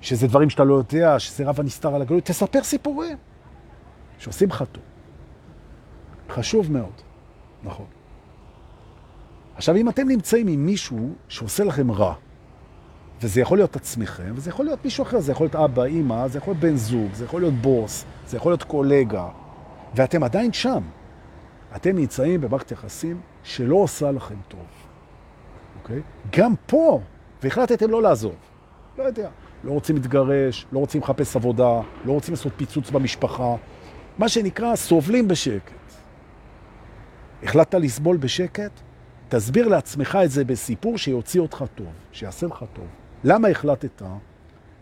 שזה דברים שאתה לא יודע, שזה רב הנסתר על הגלות. תספר סיפורים שעושים לך טוב. חשוב מאוד, נכון. עכשיו, אם אתם נמצאים עם מישהו שעושה לכם רע, וזה יכול להיות עצמכם, וזה יכול להיות מישהו אחר, זה יכול להיות אבא, אמא, זה יכול להיות בן זוג, זה יכול להיות בוס, זה יכול להיות קולגה, ואתם עדיין שם, אתם נמצאים במערכת יחסים שלא עושה לכם טוב, אוקיי? גם פה, והחלטתם לא לעזוב. לא יודע, לא רוצים להתגרש, לא רוצים לחפש עבודה, לא רוצים לעשות פיצוץ במשפחה. מה שנקרא, סובלים בשקט. החלטת לסבול בשקט? תסביר לעצמך את זה בסיפור שיוציא אותך טוב, שיעשה לך טוב. למה החלטת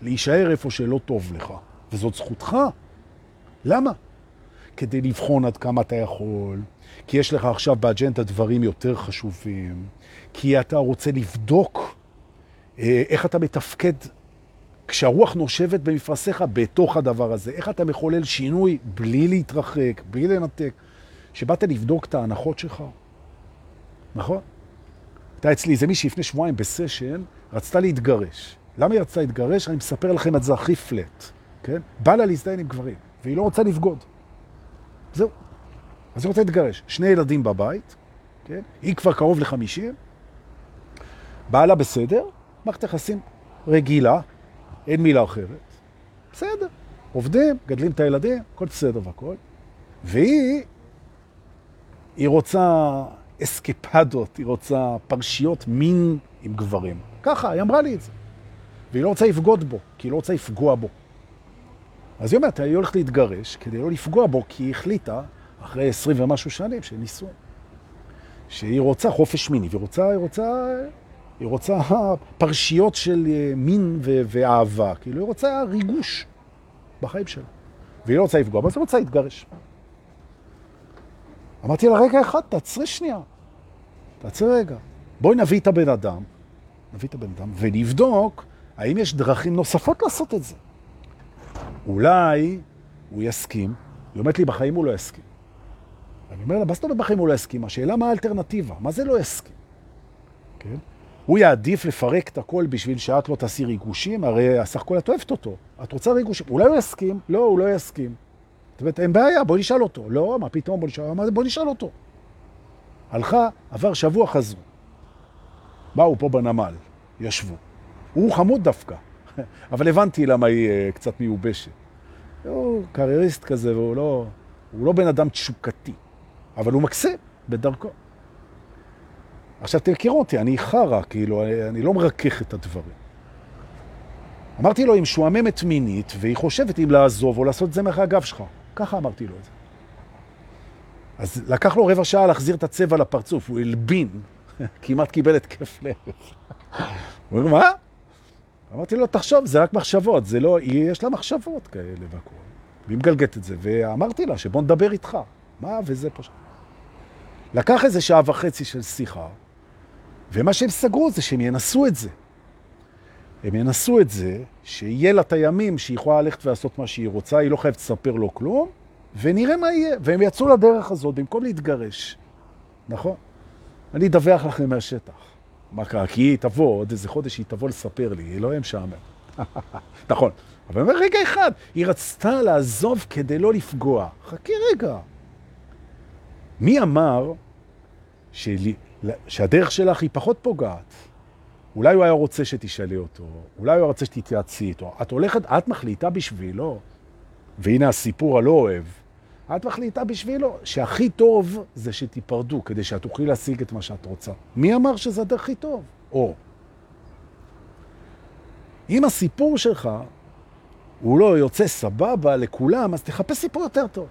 להישאר איפה שלא טוב לך? וזאת זכותך. למה? כדי לבחון עד כמה אתה יכול, כי יש לך עכשיו באג'נדה דברים יותר חשובים, כי אתה רוצה לבדוק אה, איך אתה מתפקד כשהרוח נושבת במפרשיך בתוך הדבר הזה, איך אתה מחולל שינוי בלי להתרחק, בלי לנתק, שבאת לבדוק את ההנחות שלך, נכון? הייתה אצלי איזה מישהי לפני שבועיים בסשן, רצתה להתגרש. למה היא רצתה להתגרש? אני מספר לכם את זה הכי פלט, כן? בא לה להזדיין עם גברים, והיא לא רוצה לבגוד. זהו. אז היא רוצה להתגרש. שני ילדים בבית, כן? היא כבר קרוב לחמישים, בעלה בסדר, מערכת יחסים רגילה, אין מילה אחרת. בסדר, עובדים, גדלים את הילדים, הכל בסדר והכל. והיא, היא רוצה אסקפדות, היא רוצה פרשיות מין עם גברים. ככה, היא אמרה לי את זה. והיא לא רוצה לפגוד בו, כי היא לא רוצה לפגוע בו. אז היא אומרת, היא הולכת להתגרש כדי לא לפגוע בו, כי היא החליטה, אחרי עשרים ומשהו שנים של ניסוי, שהיא רוצה חופש מיני, והיא רוצה, היא רוצה, היא רוצה פרשיות של אה, מין ו- ואהבה, כאילו היא רוצה ריגוש בחיים שלה. והיא לא רוצה לפגוע, אבל היא רוצה להתגרש. אמרתי לה, רגע אחד, תעצרי שנייה. תעצרי רגע. בואי נביא את הבן אדם, נביא את הבן אדם, ונבדוק האם יש דרכים נוספות לעשות את זה. אולי הוא יסכים, היא אומרת לי, בחיים הוא לא יסכים. אני אומר לה, מה זאת אומרת בחיים הוא לא יסכים? השאלה מה האלטרנטיבה? מה זה לא יסכים? כן? הוא יעדיף לפרק את הכל בשביל שאת לא תעשי ריגושים, הרי הסך הכל את אוהבת אותו. את רוצה ריגושים. אולי הוא יסכים? לא, הוא לא יסכים. זאת אומרת, אין בעיה, בוא נשאל אותו. לא, מה פתאום, בוא נשאל, בוא נשאל אותו. הלכה, עבר שבוע, חזרו. באו פה בנמל, ישבו. הוא חמוד דווקא, אבל הבנתי למה היא uh, קצת מיובשת. הוא קרייריסט כזה, והוא לא, הוא לא בן אדם תשוקתי, אבל הוא מקסים בדרכו. עכשיו תכירו אותי, אני חרא, כאילו, אני, אני לא מרכך את הדברים. אמרתי לו, היא משועממת מינית, והיא חושבת אם לעזוב או לעשות את זה מאחורי הגב שלך. ככה אמרתי לו את זה. אז לקח לו רבע שעה להחזיר את הצבע לפרצוף, הוא הלבין, כמעט קיבל כיף לב. הוא אומר, מה? אמרתי לו, תחשוב, זה רק מחשבות, זה לא, יש לה מחשבות כאלה והכל. והיא מגלגת את זה, ואמרתי לה שבוא נדבר איתך. מה? וזה פשוט. לקח איזה שעה וחצי של שיחה, ומה שהם סגרו זה שהם ינסו את זה. הם ינסו את זה, שיהיה לה את הימים שהיא יכולה ללכת ולעשות מה שהיא רוצה, היא לא חייבת לספר לו כלום, ונראה מה יהיה. והם יצאו לדרך הזאת במקום להתגרש. נכון? אני אדווח לכם מהשטח. מה קרה? כי היא תבוא, עוד איזה חודש היא תבוא לספר לי, היא לא יהיה משעמם. נכון. אבל אומר, רגע אחד, היא רצתה לעזוב כדי לא לפגוע. חכי רגע. מי אמר שלי, שהדרך שלך היא פחות פוגעת? אולי הוא היה רוצה שתשאלי אותו, אולי הוא היה רוצה שתתייעצי איתו. את הולכת, את מחליטה בשבילו, והנה הסיפור הלא אוהב, את מחליטה בשבילו שהכי טוב זה שתיפרדו, כדי שאת תוכלי להשיג את מה שאת רוצה. מי אמר שזה הדרך הכי טוב? או. אם הסיפור שלך הוא לא יוצא סבבה לכולם, אז תחפש סיפור יותר טוב.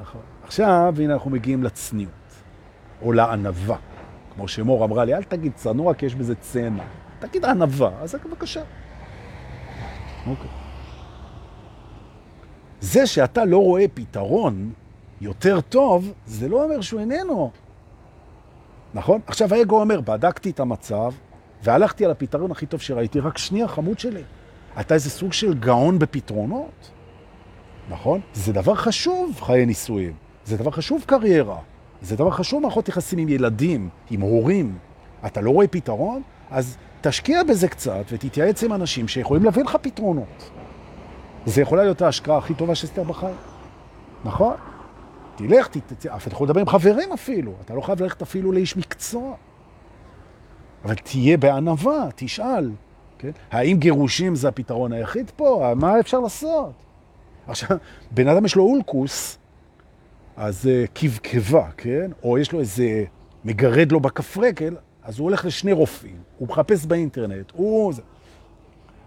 נכון. עכשיו, הנה אנחנו מגיעים לצניעות, או לענבה. כמו שמור אמרה לי, אל תגיד צנוע, כי יש בזה צנע. תגיד ענבה, אז בבקשה. אוקיי. זה שאתה לא רואה פתרון יותר טוב, זה לא אומר שהוא איננו. נכון? עכשיו האגו אומר, בדקתי את המצב, והלכתי על הפתרון הכי טוב שראיתי, רק שנייה, חמוד שלי. אתה איזה סוג של גאון בפתרונות, נכון? זה דבר חשוב, חיי נישואים. זה דבר חשוב, קריירה. זה דבר חשוב, מערכות יחסים עם ילדים, עם הורים. אתה לא רואה פתרון? אז תשקיע בזה קצת ותתייעץ עם אנשים שיכולים להביא לך פתרונות. זה יכולה להיות ההשקעה הכי טובה שעשית בחיים. נכון? תלך, ת, אף אחד יכול לדבר עם חברים אפילו. אתה לא חייב ללכת אפילו לאיש מקצוע. אבל תהיה בענווה, תשאל. כן? האם גירושים זה הפתרון היחיד פה? מה אפשר לעשות? עכשיו, בן אדם יש לו אולקוס, אז uh, כבקבה, כן? או יש לו איזה מגרד לו בכף רגל, אז הוא הולך לשני רופאים, הוא מחפש באינטרנט, הוא...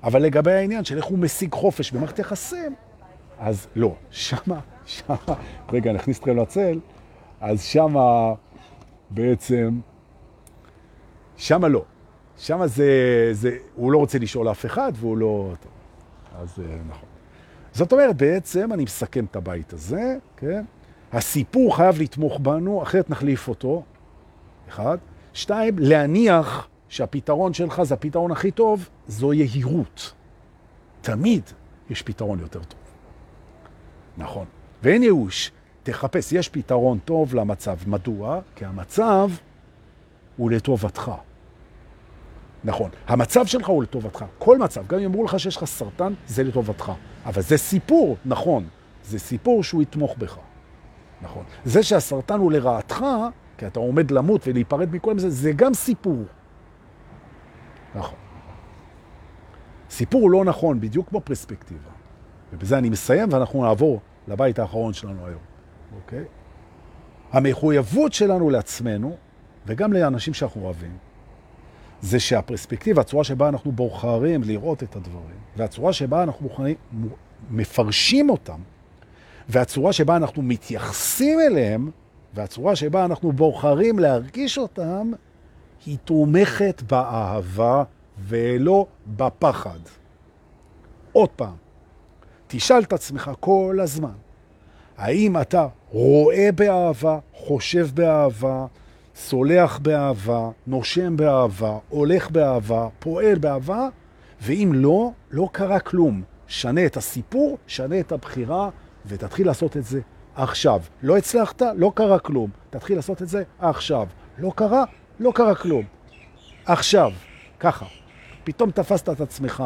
אבל לגבי העניין של איך הוא משיג חופש במערכת יחסים, אז לא, שמה, שמה, רגע, נכניס אתכם לצל, אז שמה בעצם, שמה לא. שמה זה, זה, הוא לא רוצה לשאול אף אחד והוא לא... אז אה, נכון. זאת אומרת, בעצם אני מסכם את הבית הזה, כן? הסיפור חייב לתמוך בנו, אחרת נחליף אותו, אחד. שתיים, להניח שהפתרון שלך זה הפתרון הכי טוב, זו יהירות. תמיד יש פתרון יותר טוב. נכון. ואין ייאוש, תחפש, יש פתרון טוב למצב. מדוע? כי המצב הוא לטובתך. נכון, המצב שלך הוא לטובתך. כל מצב, גם אם אמרו לך שיש לך סרטן, זה לטובתך. אבל זה סיפור, נכון, זה סיפור שהוא יתמוך בך. נכון. זה שהסרטן הוא לרעתך, כי אתה עומד למות ולהיפרד מכל זה, זה גם סיפור. נכון. סיפור לא נכון, בדיוק כמו פרספקטיבה. ובזה אני מסיים ואנחנו נעבור לבית האחרון שלנו היום, אוקיי? המחויבות שלנו לעצמנו, וגם לאנשים שאנחנו אוהבים, זה שהפרספקטיבה, הצורה שבה אנחנו בוחרים לראות את הדברים, והצורה שבה אנחנו בוחרים, מפרשים אותם, והצורה שבה אנחנו מתייחסים אליהם, והצורה שבה אנחנו בוחרים להרגיש אותם, היא תומכת באהבה ולא בפחד. עוד פעם, תשאל את עצמך כל הזמן, האם אתה רואה באהבה, חושב באהבה, סולח באהבה, נושם באהבה, הולך באהבה, פועל באהבה, ואם לא, לא קרה כלום. שנה את הסיפור, שנה את הבחירה, ותתחיל לעשות את זה עכשיו. לא הצלחת, לא קרה כלום. תתחיל לעשות את זה עכשיו. לא קרה, לא קרה כלום. עכשיו, ככה. פתאום תפסת את עצמך,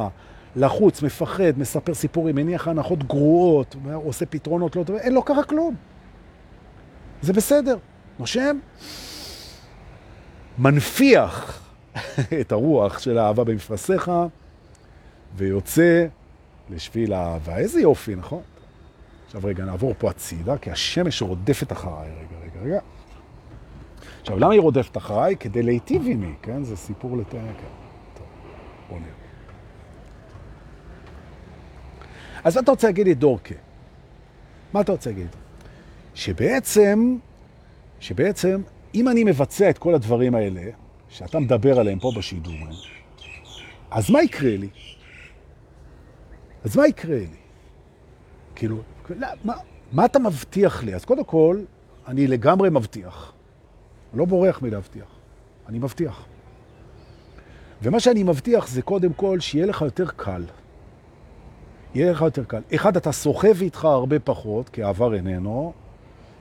לחוץ, מפחד, מספר סיפורים, מניח הנחות גרועות, עושה פתרונות לא טובים, אין, לא קרה כלום. זה בסדר. נושם, מנפיח את הרוח של האהבה במפרסיך, ויוצא לשביל האהבה. איזה יופי, נכון? עכשיו רגע, נעבור פה הצידה, כי השמש רודפת אחריי. רגע, רגע, רגע. עכשיו, למה היא רודפת אחריי? כדי להיטיב עימי, כן? זה סיפור לתאר. כן. טוב, בוא נראה. אז מה אתה רוצה להגיד לי, דורקה? מה אתה רוצה להגיד? שבעצם, שבעצם, אם אני מבצע את כל הדברים האלה, שאתה מדבר עליהם פה בשידור, אז מה יקרה לי? אז מה יקרה לי? כאילו, לא, מה, מה אתה מבטיח לי? אז קודם כל, אני לגמרי מבטיח. לא בורח מלהבטיח, אני מבטיח. ומה שאני מבטיח זה קודם כל שיהיה לך יותר קל. יהיה לך יותר קל. אחד, אתה סוחב איתך הרבה פחות, כי העבר איננו.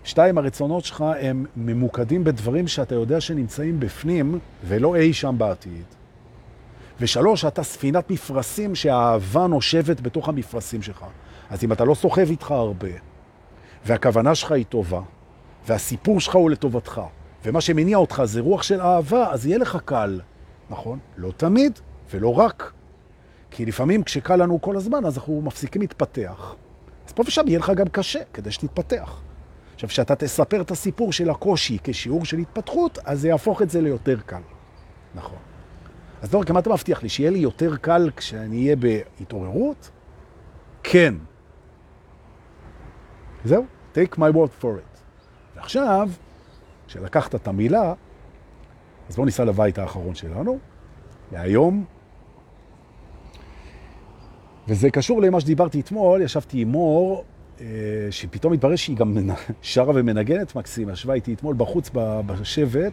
שתיים, הרצונות שלך הם ממוקדים בדברים שאתה יודע שנמצאים בפנים, ולא אי שם בעתיד. ושלוש, אתה ספינת מפרסים שהאהבה נושבת בתוך המפרסים שלך. אז אם אתה לא סוחב איתך הרבה, והכוונה שלך היא טובה, והסיפור שלך הוא לטובתך, ומה שמניע אותך זה רוח של אהבה, אז יהיה לך קל, נכון? לא תמיד, ולא רק. כי לפעמים כשקל לנו כל הזמן, אז אנחנו מפסיקים להתפתח. אז פה ושם יהיה לך גם קשה, כדי שתתפתח. עכשיו, כשאתה תספר את הסיפור של הקושי כשיעור של התפתחות, אז זה יהפוך את זה ליותר קל. נכון. אז דורק, מה אתה מבטיח לי? שיהיה לי יותר קל כשאני אהיה בהתעוררות? כן. זהו, take my word for it. ועכשיו, כשלקחת את המילה, אז בואו ניסע לבית האחרון שלנו, להיום. וזה קשור למה שדיברתי אתמול, ישבתי עם מור, אה, שפתאום התברר שהיא גם שרה ומנגנת מקסימה, ישבה איתי אתמול בחוץ בשבט,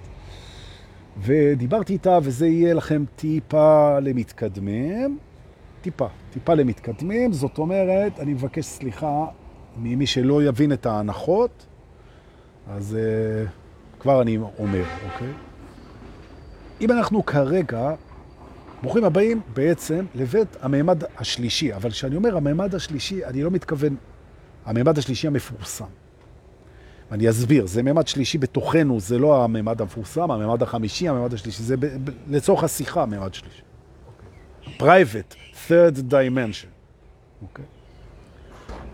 ודיברתי איתה, וזה יהיה לכם טיפה למתקדמים. טיפה, טיפה למתקדמים. זאת אומרת, אני מבקש סליחה ממי שלא יבין את ההנחות, אז uh, כבר אני אומר, אוקיי? אם אנחנו כרגע, ברוכים הבאים בעצם לבית הממד השלישי, אבל כשאני אומר הממד השלישי, אני לא מתכוון הממד השלישי המפורסם. אני אסביר, זה ממד שלישי בתוכנו, זה לא הממד המפורסם, הממד החמישי, הממד השלישי, זה ב, ב, לצורך השיחה, ממד שלישי. Okay. Private, third dimension. Okay.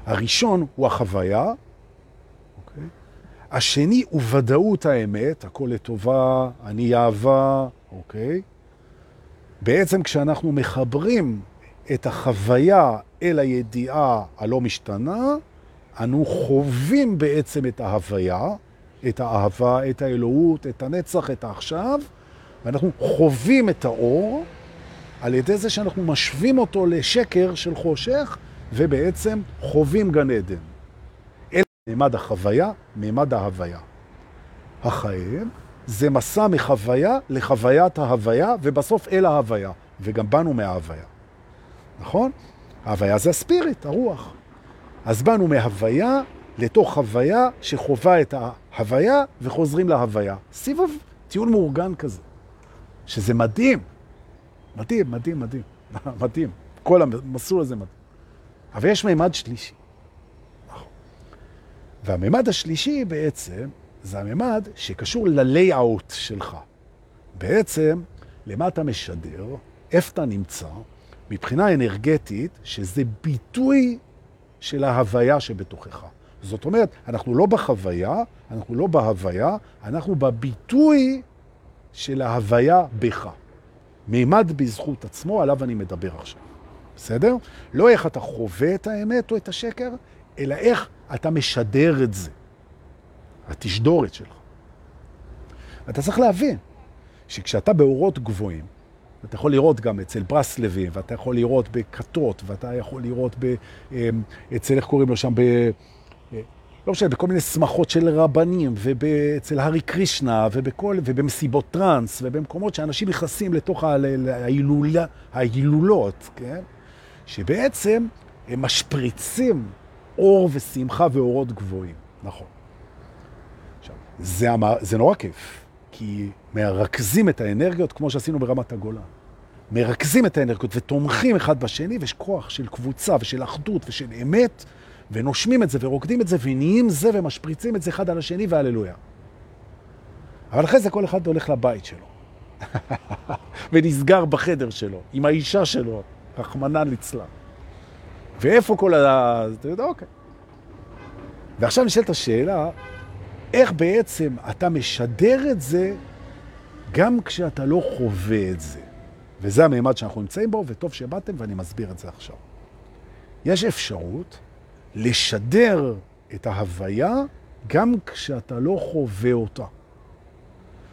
הראשון הוא החוויה, okay. אוקיי? השני הוא ודאות האמת, הכל לטובה, אני אהבה, אוקיי? Okay. בעצם כשאנחנו מחברים את החוויה אל הידיעה הלא משתנה, אנו חווים בעצם את ההוויה, את האהבה, את האלוהות, את הנצח, את העכשיו, ואנחנו חווים את האור על ידי זה שאנחנו משווים אותו לשקר של חושך, ובעצם חווים גן עדן. אל מימד החוויה, מימד ההוויה. החיים זה מסע מחוויה לחוויית ההוויה, ובסוף אל ההוויה, וגם באנו מההוויה. נכון? ההוויה זה הספיריט, הרוח. אז באנו מהוויה לתוך הוויה שחובה את ההוויה וחוזרים להוויה. סיבוב טיול מאורגן כזה, שזה מדהים. מדהים, מדהים, מדהים. מדהים. כל המסלול הזה מדהים. אבל יש מימד שלישי. והמימד השלישי בעצם זה המימד שקשור ללייאוט שלך. בעצם, למה אתה משדר, איפה אתה נמצא, מבחינה אנרגטית, שזה ביטוי של ההוויה שבתוכך. זאת אומרת, אנחנו לא בחוויה, אנחנו לא בהוויה, אנחנו בביטוי של ההוויה בך. מימד בזכות עצמו, עליו אני מדבר עכשיו. בסדר? לא איך אתה חווה את האמת או את השקר, אלא איך אתה משדר את זה. התשדורת שלך. אתה צריך להבין שכשאתה באורות גבוהים, אתה יכול לראות גם אצל ברסלבים, ואתה יכול לראות בכתות, ואתה יכול לראות אמ, אצל, איך קוראים לו שם, ב, אה, לא משנה, בכל מיני שמחות של רבנים, ואצל הארי קרישנה, ובכל, ובמסיבות טראנס, ובמקומות שאנשים נכנסים לתוך ההילולות, כן? שבעצם הם משפריצים אור ושמחה ואורות גבוהים. נכון. עכשיו, זה, זה נורא כיף, כי מרכזים את האנרגיות כמו שעשינו ברמת הגולן. מרכזים את האנרגיות ותומכים אחד בשני, ויש כוח של קבוצה ושל אחדות ושל אמת, ונושמים את זה ורוקדים את זה ונהיים זה ומשפריצים את זה אחד על השני והללויה. אבל אחרי זה כל אחד הולך לבית שלו, ונסגר בחדר שלו, עם האישה שלו, רחמנן ליצלן. ואיפה כל ה... אתה יודע, אוקיי. ועכשיו נשאלת השאלה, איך בעצם אתה משדר את זה גם כשאתה לא חווה את זה? וזה המעמד שאנחנו נמצאים בו, וטוב שבאתם ואני מסביר את זה עכשיו. יש אפשרות לשדר את ההוויה גם כשאתה לא חווה אותה.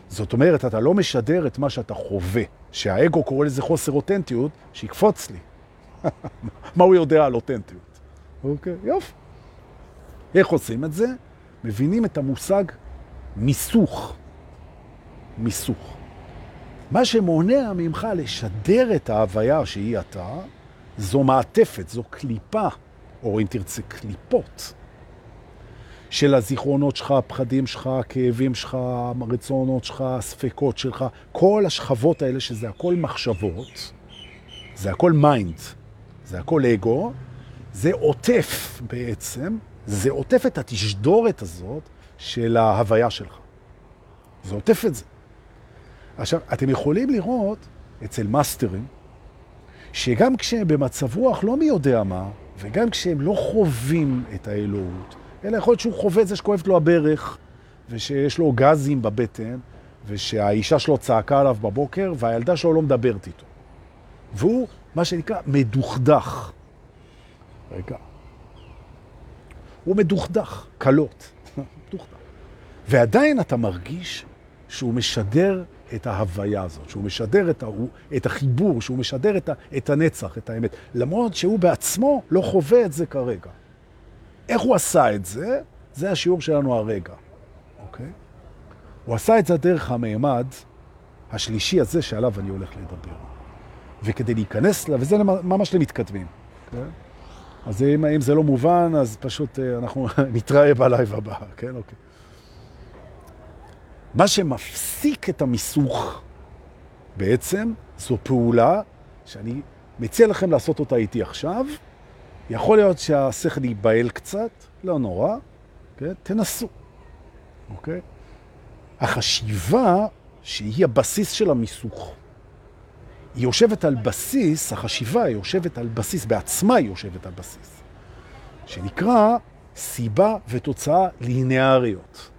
זאת אומרת, אתה לא משדר את מה שאתה חווה, שהאגו קורא לזה חוסר אותנטיות, שיקפוץ לי. מה הוא יודע על אותנטיות? אוקיי, יופי. איך עושים את זה? מבינים את המושג מיסוך. מיסוך. מה שמונע ממך לשדר את ההוויה שהיא אתה, זו מעטפת, זו קליפה, או אם תרצה קליפות, של הזיכרונות שלך, הפחדים שלך, הכאבים שלך, הרצונות שלך, הספקות שלך, כל השכבות האלה, שזה הכל מחשבות, זה הכל mind, זה הכל אגו, זה עוטף בעצם, זה עוטף את התשדורת הזאת של ההוויה שלך. זה עוטף את זה. עכשיו, אתם יכולים לראות אצל מאסטרים, שגם כשהם במצב רוח לא מי יודע מה, וגם כשהם לא חווים את האלוהות, אלא יכול להיות שהוא חווה את זה שכואבת לו הברך, ושיש לו גזים בבטן, ושהאישה שלו צעקה עליו בבוקר, והילדה שלו לא מדברת איתו. והוא, מה שנקרא, מדוכדך. רגע. הוא מדוכדך, קלות. מדוכדך. ועדיין אתה מרגיש שהוא משדר את ההוויה הזאת, שהוא משדר את, ה, את החיבור, שהוא משדר את, ה, את הנצח, את האמת, למרות שהוא בעצמו לא חווה את זה כרגע. איך הוא עשה את זה? זה השיעור שלנו הרגע, אוקיי? הוא עשה את זה דרך המימד השלישי הזה שעליו אני הולך לדבר. וכדי להיכנס לה, וזה ממש למתכתבים, כן? אז אם, אם זה לא מובן, אז פשוט אה, אנחנו נתראה בלייב הבא, כן? אוקיי. מה שמפסיק את המיסוך בעצם זו פעולה שאני מציע לכם לעשות אותה איתי עכשיו. יכול להיות שהשכל ייבהל קצת, לא נורא, כן? תנסו, אוקיי? החשיבה שהיא הבסיס של המיסוך. היא יושבת על בסיס, החשיבה היא יושבת על בסיס, בעצמה היא יושבת על בסיס, שנקרא סיבה ותוצאה לינאריות.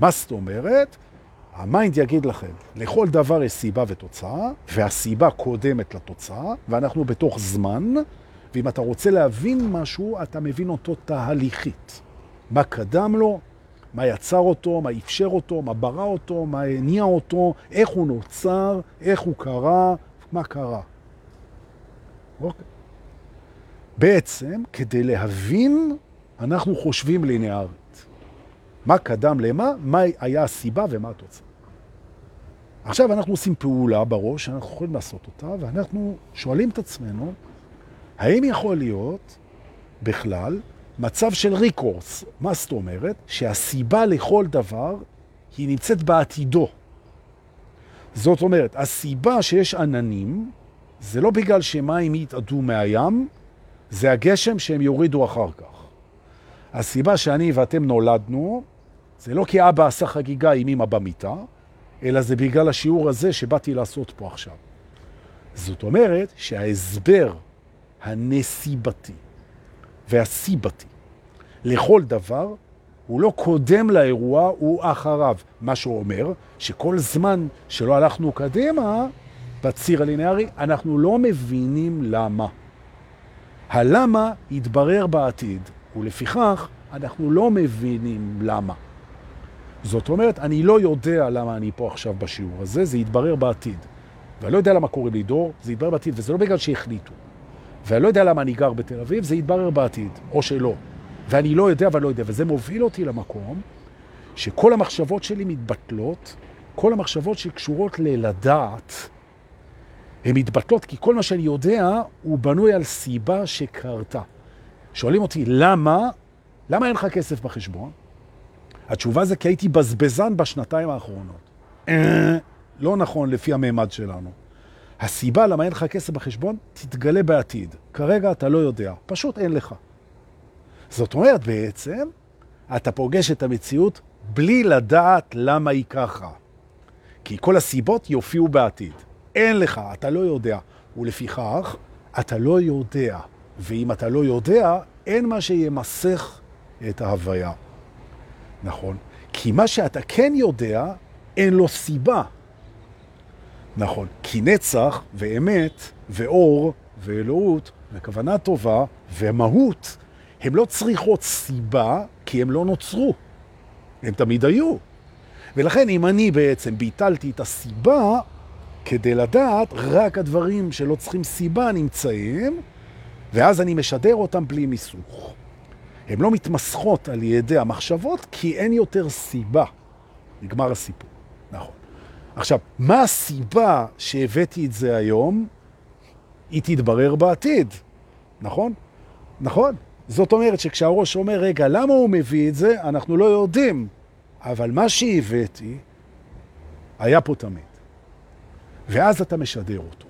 מה זאת אומרת? ה mind יגיד לכם, לכל דבר יש סיבה ותוצאה, והסיבה קודמת לתוצאה, ואנחנו בתוך זמן, ואם אתה רוצה להבין משהו, אתה מבין אותו תהליכית. מה קדם לו, מה יצר אותו, מה אפשר אותו, מה ברא אותו, מה הניע אותו, איך הוא נוצר, איך הוא קרה, מה קרה. אוקיי. בעצם, כדי להבין, אנחנו חושבים ליניארית. מה קדם למה, מה היה הסיבה ומה התוצאה. עכשיו אנחנו עושים פעולה בראש, אנחנו יכולים לעשות אותה, ואנחנו שואלים את עצמנו, האם יכול להיות בכלל מצב של ריקורס? מה זאת אומרת? שהסיבה לכל דבר היא נמצאת בעתידו. זאת אומרת, הסיבה שיש עננים, זה לא בגלל שמים יתאדו מהים, זה הגשם שהם יורידו אחר כך. הסיבה שאני ואתם נולדנו, זה לא כי אבא עשה חגיגה עם אמא במיטה, אלא זה בגלל השיעור הזה שבאתי לעשות פה עכשיו. זאת אומרת שההסבר הנסיבתי והסיבתי לכל דבר הוא לא קודם לאירוע, הוא אחריו. מה שהוא אומר, שכל זמן שלא הלכנו קדימה בציר הלינארי, אנחנו לא מבינים למה. הלמה יתברר בעתיד, ולפיכך אנחנו לא מבינים למה. זאת אומרת, אני לא יודע למה אני פה עכשיו בשיעור הזה, זה יתברר בעתיד. ואני לא יודע למה קוראים לי דור, זה יתברר בעתיד, וזה לא בגלל שהחליטו. ואני לא יודע למה אני גר בתל אביב, זה יתברר בעתיד, או שלא. ואני לא יודע ואני לא יודע, וזה מוביל אותי למקום שכל המחשבות שלי מתבטלות, כל המחשבות שקשורות ללדעת, הן מתבטלות כי כל מה שאני יודע הוא בנוי על סיבה שקרתה. שואלים אותי, למה? למה אין לך כסף בחשבון? התשובה זה כי הייתי בזבזן בשנתיים האחרונות. אה, לא נכון לפי הממד שלנו. הסיבה למה אין לך כסף בחשבון תתגלה בעתיד. כרגע אתה לא יודע, פשוט אין לך. זאת אומרת, בעצם, אתה פוגש את המציאות בלי לדעת למה היא ככה. כי כל הסיבות יופיעו בעתיד. אין לך, אתה לא יודע. ולפיכך, אתה לא יודע. ואם אתה לא יודע, אין מה שימסך את ההוויה. נכון. כי מה שאתה כן יודע, אין לו סיבה. נכון. כי נצח ואמת ואור ואלוהות וכוונה טובה ומהות הן לא צריכות סיבה, כי הן לא נוצרו. הן תמיד היו. ולכן אם אני בעצם ביטלתי את הסיבה, כדי לדעת, רק הדברים שלא צריכים סיבה נמצאים, ואז אני משדר אותם בלי מיסוך. הן לא מתמסכות על ידי המחשבות, כי אין יותר סיבה. נגמר הסיפור. עכשיו, מה הסיבה שהבאתי את זה היום? היא תתברר בעתיד, נכון? נכון. זאת אומרת שכשהראש אומר, רגע, למה הוא מביא את זה? אנחנו לא יודעים. אבל מה שהבאתי היה פה תמיד. ואז אתה משדר אותו,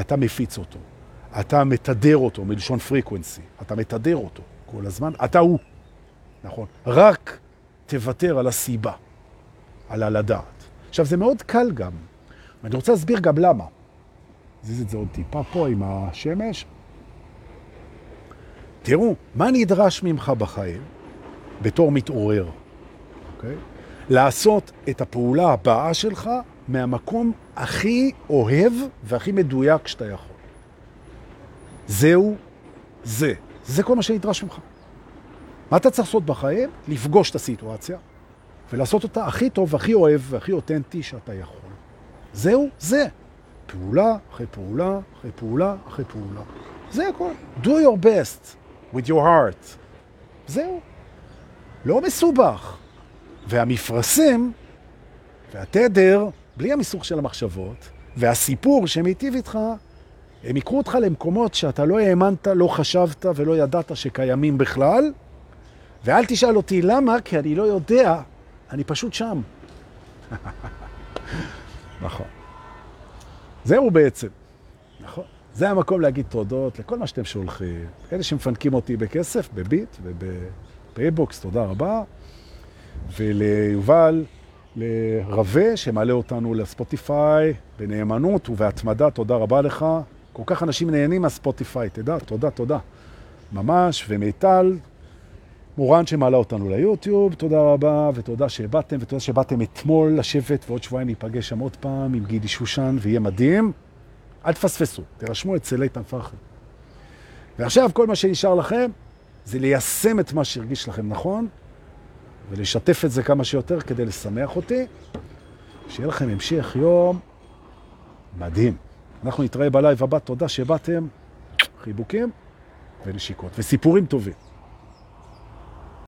אתה מפיץ אותו, אתה מתדר אותו, מלשון פריקוונסי, אתה מתדר אותו כל הזמן, אתה הוא, נכון? רק תוותר על הסיבה, על הלדעת. עכשיו, זה מאוד קל גם, ואני רוצה להסביר גם למה. נזיז את זה עוד טיפה פה עם השמש. תראו, מה נדרש ממך בחיים בתור מתעורר, אוקיי? לעשות את הפעולה הבאה שלך מהמקום הכי אוהב והכי מדויק שאתה יכול. זהו זה. זה כל מה שנדרש ממך. מה אתה צריך לעשות בחיים? לפגוש את הסיטואציה ולעשות אותה הכי טוב, הכי אוהב והכי אותנטי שאתה יכול. זהו זה. פעולה אחרי פעולה אחרי פעולה אחרי פעולה. זה הכל. Do your best. with your heart. זהו. לא מסובך. והמפרסם והתדר, בלי המסוך של המחשבות, והסיפור שמיטיב איתך, הם יקרו אותך למקומות שאתה לא האמנת, לא חשבת ולא ידעת שקיימים בכלל. ואל תשאל אותי למה, כי אני לא יודע, אני פשוט שם. נכון. זהו בעצם. נכון. זה המקום להגיד תודות לכל מה שאתם שולחים. אלה שמפנקים אותי בכסף, בביט ובפייבוקס, תודה רבה. וליובל, לרווה, שמעלה אותנו לספוטיפיי בנאמנות ובהתמדה, תודה רבה לך. כל כך אנשים נהנים מהספוטיפיי, תדע, תודה, תודה. ממש, ומיטל, מורן שמעלה אותנו ליוטיוב, תודה רבה, ותודה שבאתם, ותודה שבאתם אתמול לשבת, ועוד שבועיים ניפגש שם עוד פעם עם גידי שושן, ויהיה מדהים. אל תפספסו, תרשמו אצל איתן פרחי. ועכשיו כל מה שנשאר לכם זה ליישם את מה שהרגיש לכם נכון, ולשתף את זה כמה שיותר כדי לשמח אותי. שיהיה לכם המשך יום מדהים. אנחנו נתראה בלייב הבא, תודה שבאתם, חיבוקים. ונשיקות, וסיפורים טובים.